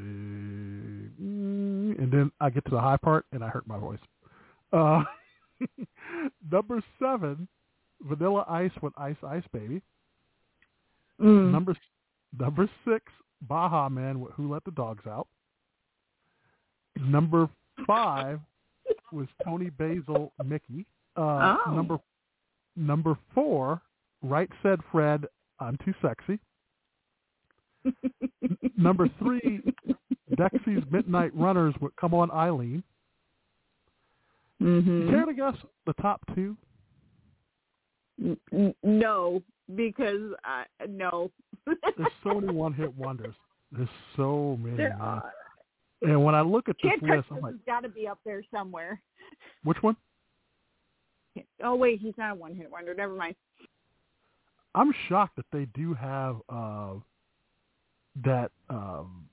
and then I get to the high part and I hurt my voice. Uh, number seven, Vanilla Ice with Ice Ice Baby. Mm. Number number six, Baha Men Who Let the Dogs Out. Number five was Toni Basil Mickey. Uh, Oh. Number number four, Right Said Fred, I'm Too Sexy. number three, Dexy's Midnight Runners with Come On Eileen. Mm-hmm. Care to guess the top two? N- no, because I no. There's so many one-hit wonders. There's so many. there are. And when I look at this list, I'm like, got to be up there somewhere. which one? Oh wait, he's not a one-hit wonder. Never mind. I'm shocked that they do have uh, that um,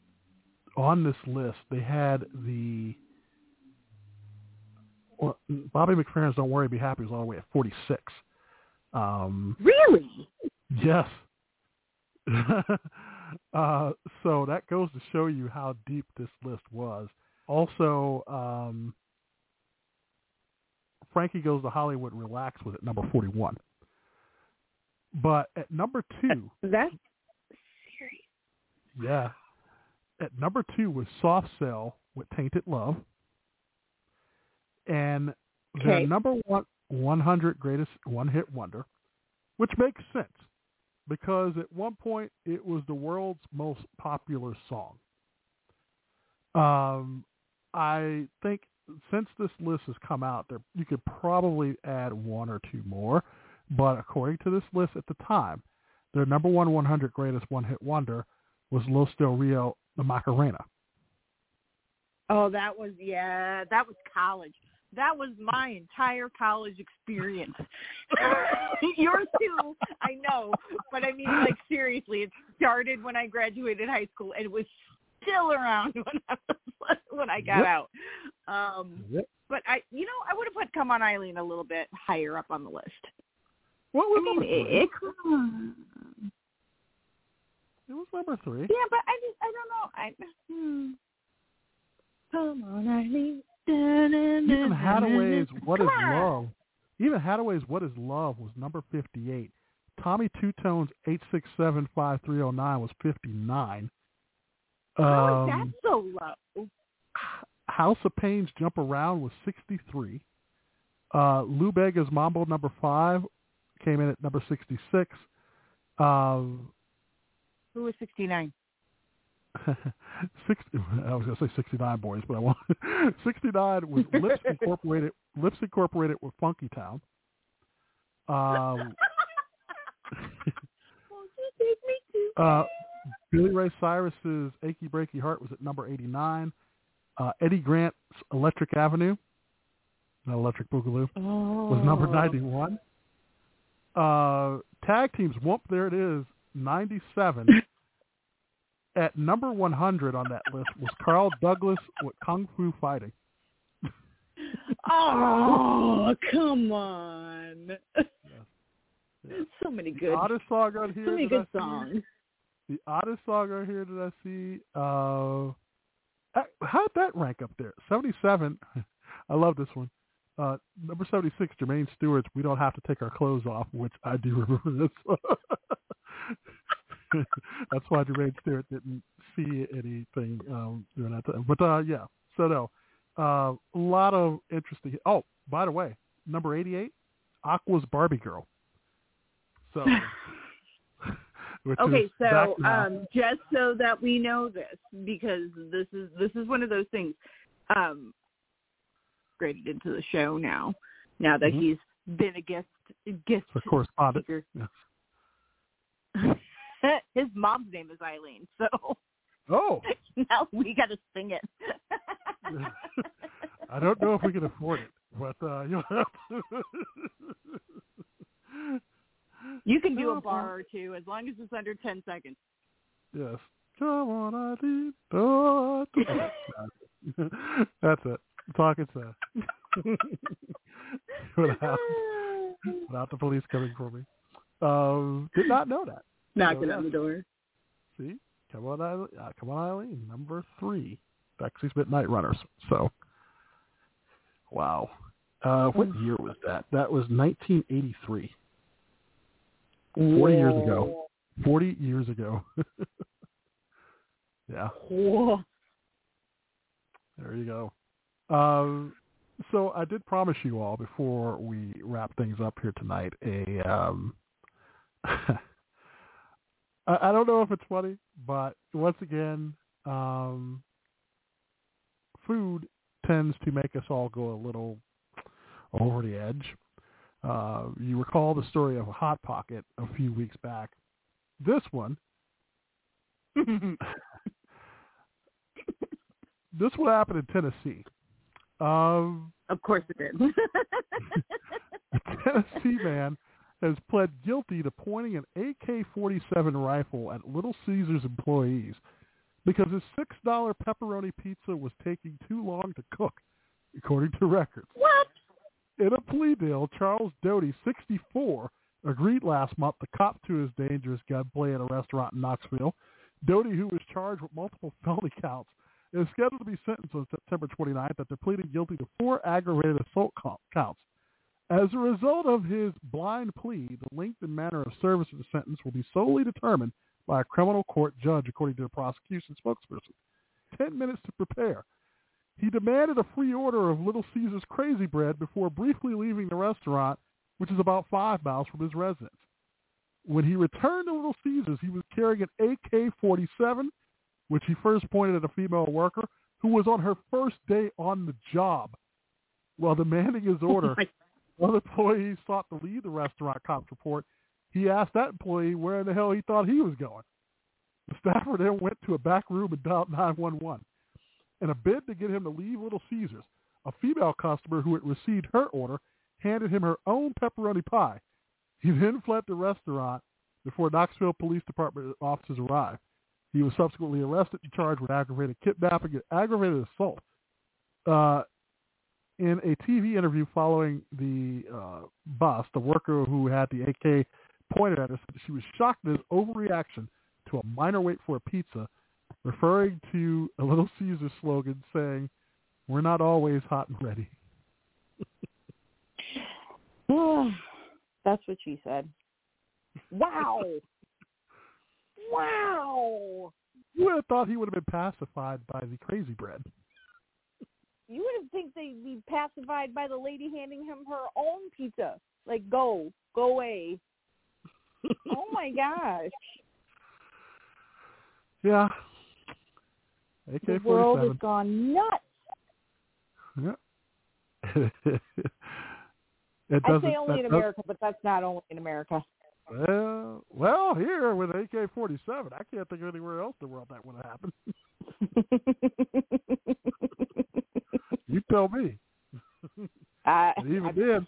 on this list. They had the well, Bobby McFerrin's "Don't Worry, Be Happy" was all the way at 46. Um, Really? yes. uh, so that goes to show you how deep this list was. Also, um, Frankie Goes to Hollywood Relax was at number 41. But at number two, That's serious. yeah, at number two was Soft Cell with Tainted Love. And their number one 100 greatest one-hit wonder, which makes sense because at one point it was the world's most popular song. Um, I think since this list has come out, there you could probably add one or two more, but according to this list at the time, their number one 100 greatest one-hit wonder was Los Del Rio, the Macarena. Oh, that was yeah, that was college. That was my entire college experience. Yours too, I know, but I mean, like seriously, it started when I graduated high school, and it was still around when I was, when I got Yep. out. Um, Yep. but I, you know, I would have put "Come On Eileen" a little bit higher up on the list. What I was mean, number it, three? it, number three. Yeah, but I just I don't know. I hmm. Come on, Eileen. Even Hadaway's What Is Love, even Hadaway's What Is Love was number 58. Tommy Two Tones 8675309 was 59. How is Um, that so low? House of Pain's Jump Around was 63. Uh, Lou Bega's Mambo number 5 came in at number 66. Um, Who was sixty nine? 60, I was going to say 69 boys, but I want 69 was Lipps Incorporated. Lipps Incorporated with Funky Town. Um, Won't you take me to? uh, Billy Ray Cyrus's "Achy Breaky Heart" was at number 89. Uh, Eddie Grant's "Electric Avenue," not "Electric Boogaloo," was number Oh. 91. Uh, tag teams, whoop, there it is, 97. At number 100 on that list was Carl Douglas with Kung Fu Fighting. Oh, come on. So many good. The oddest song on here. so many I good see- songs. The oddest song on here that I see. Uh, uh, how'd that rank up there? 77. I love this one. Uh, number 76, Jermaine Stewart's We Don't Have to Take Our Clothes Off, which I do remember this. That's why Jermaine Stewart didn't see anything um, during that time. But uh, yeah, so no. Uh, a lot of interesting. Oh, by the way, number 88, Aqua's Barbie Girl. So. Okay, so um, just so that we know this, because this is this is one of those things. Um, graded into the show now. Now that Mhm. he's been a guest guest for correspondent. speaker. Yes. His mom's name is Eileen, so Oh, now we got to sing it. I don't know if we can afford it, but uh, you'll have to. you can do Oh, a bar or two as long as it's under ten seconds. yes. Come on, Eileen. Don't- That's it. Talking to. without, without the police coming for me. Um, did not know that. Knocking on the door. See, come on, Eileen. Uh, come on, Eileen. Number three, Dexys Midnight Runners. So, wow. Uh, what Mm. year was that? That was 1983. Forty years ago. Forty years ago. yeah, Whoa. there you go. Um, so I did promise you all before we wrap things up here tonight a um, I, I don't know if it's funny, but once again, um, food tends to make us all go a little over the edge. Uh, you recall the story of a hot pocket a few weeks back. This one, this one happened in Tennessee. Um, of course it did. a Tennessee man has pled guilty to pointing an AK-47 rifle at Little Caesars employees because his $6 pepperoni pizza was taking too long to cook, according to records. what? In a plea deal, Charles Doty, 64, agreed last month to cop to his dangerous gunplay at a restaurant in Knoxville. Doty, who was charged with multiple felony counts, is scheduled to be sentenced on September 29th after pleading guilty to four aggravated assault counts. As a result of his blind plea, the length and manner of service of the sentence will be solely determined by a criminal court judge, according to the prosecution spokesperson. Ten minutes to prepare. He demanded a free order of Little Caesar's Crazy Bread before briefly leaving the restaurant, which is about five miles from his residence. When he returned to Little Caesar's, he was carrying an AK-47, which he first pointed at a female worker who was on her first day on the job. While demanding his oh order, one employee sought to leave the restaurant, cops report. He asked that employee where in the hell he thought he was going. The staffer then went to a back room and dialed 911. In a bid to get him to leave Little Caesars, a female customer who had received her order handed him her own pepperoni pie. He then fled the restaurant before Knoxville Police Department officers arrived. He was subsequently arrested and charged with aggravated kidnapping and aggravated assault. Uh, in a TV interview following the uh, bust, the worker who had the AK pointed at her said she was shocked at his overreaction to a minor wait for a pizza, referring to a Little Caesar slogan saying, "We're not always hot and ready." That's what she said. Wow. wow. You would have thought he would have been pacified by the crazy bread. You would have think they'd be pacified by the lady handing him her own pizza. Like, go, go away. oh my gosh. Yeah. The world has gone nuts. Yeah. it I say only in America, but that's not only in America. Well, well, here with AK forty seven, I can't think of anywhere else in the world that would have happened. you tell me. I, even I- then,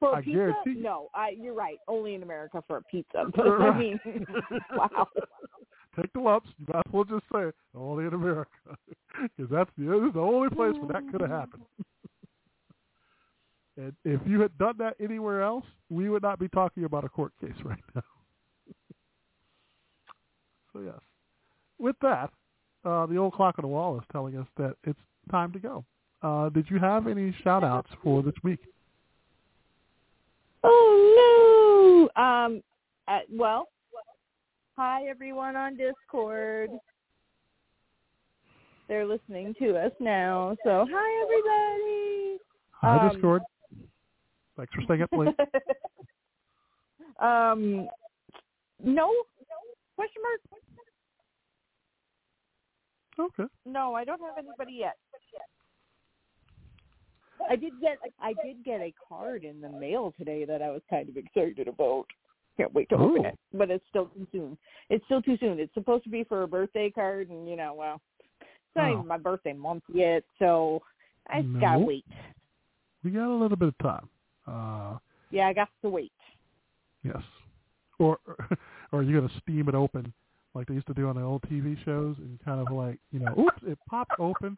for I pizza, guarantee no, I, you're right. Only in America for a pizza. But I mean, wow. take the lumps. You might as well just say it, only in America, because that's the, this is the only place where that could have happened. and if you had done that anywhere else, we would not be talking about a court case right now. so yes, with that, uh, the old clock on the wall is telling us that it's time to go. Uh, did you have any shout outs for this week? Oh no. Um. Uh, well, hi everyone on Discord. They're listening to us now. So hi everybody. Hi, Um, Discord. Thanks for staying up late. um. No. Question mark? Okay. No, I don't have anybody yet. I did get I did get a card in the mail today that I was kind of excited about. Can't wait to open Ooh. it, but it's still too soon. It's still too soon. It's supposed to be for a birthday card, and you know, well, it's not Oh. even my birthday month yet, so I just gotta wait. We got a little bit of time. Uh, Yeah, I got to wait. Yes. Or or are you gonna steam it open like they used to do on the old TV shows and kind of like, you know, oops, it popped open.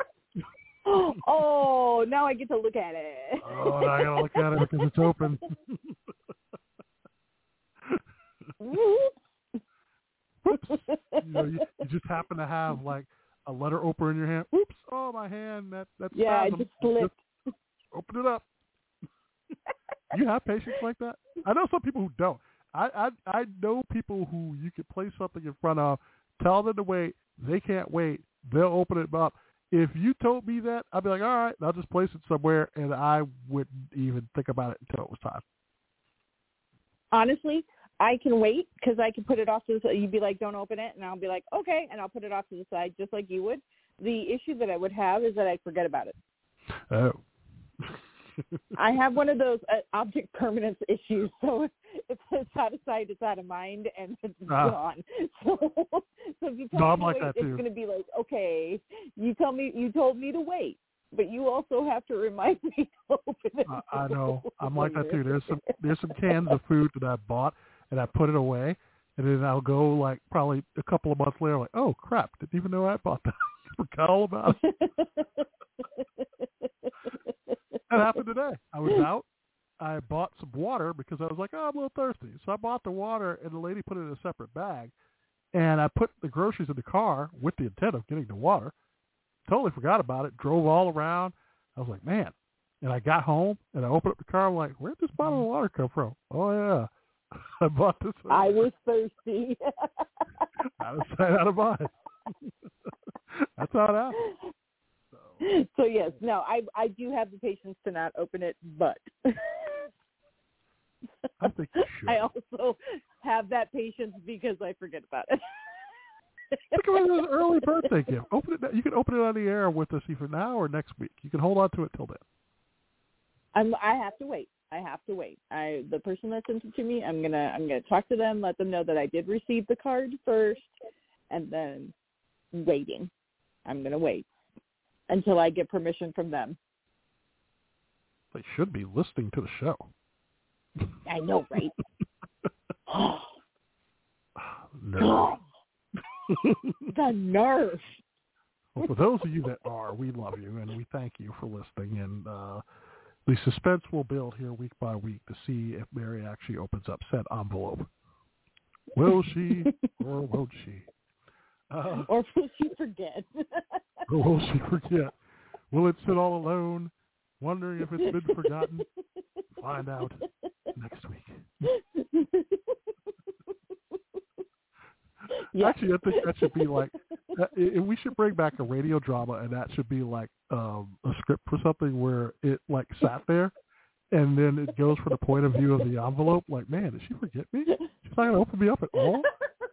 oh, now I get to look at it. Oh, now I gotta look at it because it's open. Oops. You know, you, you just happen to have like a letter opener in your hand. Oops, oh my hand, that that's yeah, I spasm. just slipped. Just open it up. you have patience like that? I know some people who don't. I, I I know people who you could place something in front of, tell them to wait, they can't wait, they'll open it up. If you told me that, I'd be like, all right, I'll just place it somewhere, and I wouldn't even think about it until it was time. honestly, I can wait because I can put it off to the side. You'd be like, don't open it. And I'll be like, okay. And I'll put it off to the side just like you would. The issue that I would have is that I forget about it. Oh. I have one of those uh, object permanence issues. So if it's out of sight, it's out of mind, and it's Ah. gone. So, so if you tell No, me I'm like wait, it's going to be like, okay, you tell me, you told me to wait, but you also have to remind me to open it. I, I know. I'm like that too. There's some there's some cans of food that I bought and I put it away, and then I'll go like probably a couple of months later, like, oh crap, didn't even know I bought that. Forgot all about it. That happened today. I was out. I bought some water because I was like, oh, I'm a little thirsty. So I bought the water, and the lady put it in a separate bag. And I put the groceries in the car with the intent of getting the water. Totally forgot about it. Drove all around. I was like, man. And I got home, and I opened up the car. I'm like, where'd this bottle of mm-hmm. water come from? Oh, yeah. I bought this. I was thirsty. I how to buy it. That's how it happened. so yes, no, I I do have the patience to not open it, but I think you should. I also have that patience because I forget about it. Think of it as an early birthday gift. Open it. You can open it on the air with us either now or next week. You can hold on to it till then. I'm I have to wait. I have to wait. I the person that sent it to me, I'm gonna I'm gonna talk to them, let them know that I did receive the card first, and then waiting. I'm gonna wait until I get permission from them. They should be listening to the show. I know, right? No. the nerve. well, for those of you that are, we love you and we thank you for listening. And uh, the suspense will build here week by week to see if Mary actually opens up said envelope. Will she or won't she? Uh, or will she forget? or will she forget? Will it sit all alone, wondering if it's been forgotten? Find out next week. Yeah. Actually, I think that should be like, uh, we should bring back a radio drama, and that should be like um, a script for something where it like sat there, and then it goes from the point of view of the envelope. Like, man, did she forget me? She's not gonna open me up at all.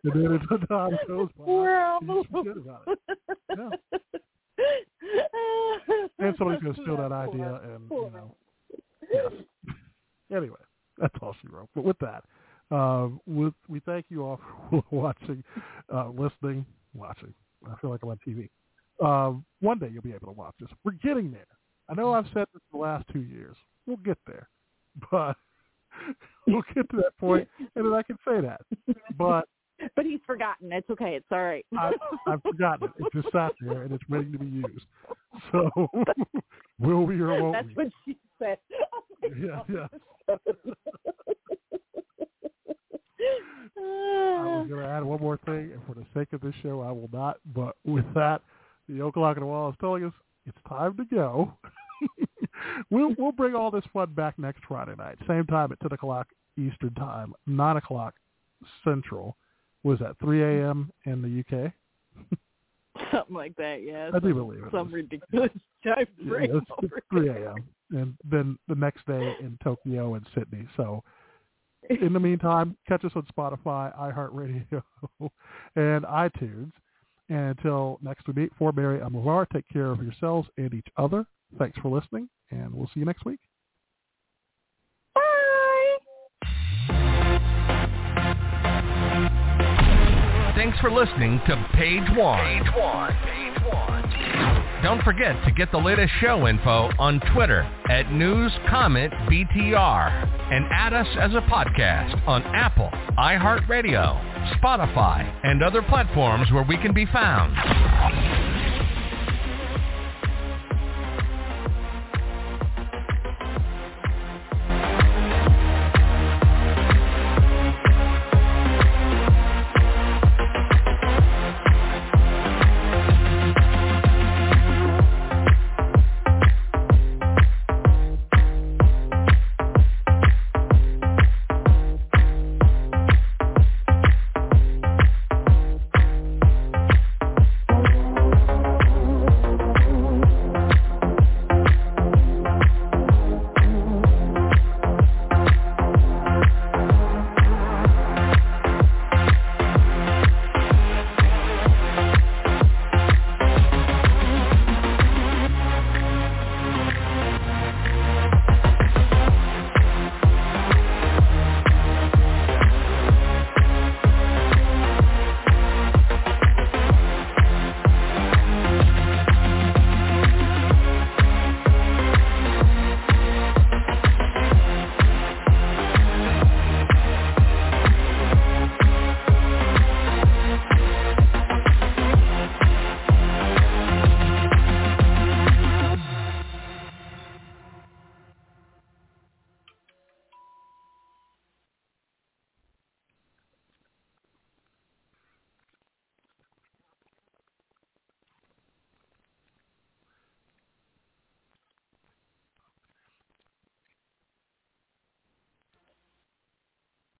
And then as the time goes by, Poor she just forget about it. And somebody's gonna steal that idea, and you know, yes. Anyway, that's all she wrote. But with that, um, with, we thank you all for watching, uh, listening, watching. I feel like I'm on TV. Um, one day you'll be able to watch this. We're getting there. I know I've said this the last two years. We'll get there, but we'll get to that point, and then I can say that. But but he's forgotten. It's okay. It's all right. I, I've forgotten it. It just sat there, and it's ready to be used. So will we or won't That's we? what she said. Yeah, yeah. I was going to add one more thing, and for the sake of this show, I will not. But with that, the oak clock on the wall is telling us it's time to go. we'll we'll bring all this fun back next Friday night, same time at ten o'clock Eastern time, nine o'clock Central. Was that three a.m. in the UK? Something like that. Yeah. I do believe it Some is. ridiculous time Yeah, frame over it's 3 a.m. and then the next day in Tokyo and Sydney. So in the meantime, catch us on Spotify, iHeartRadio, and iTunes. And until next we meet, for Mary, I'm LeVar. Take care of yourselves and each other. Thanks for listening, and we'll see you next week. Thanks for listening to Page One. Page One. Don't forget to get the latest show info on Twitter at News Comment BTR and add us as a podcast on Apple, iHeartRadio, Spotify, and other platforms where we can be found.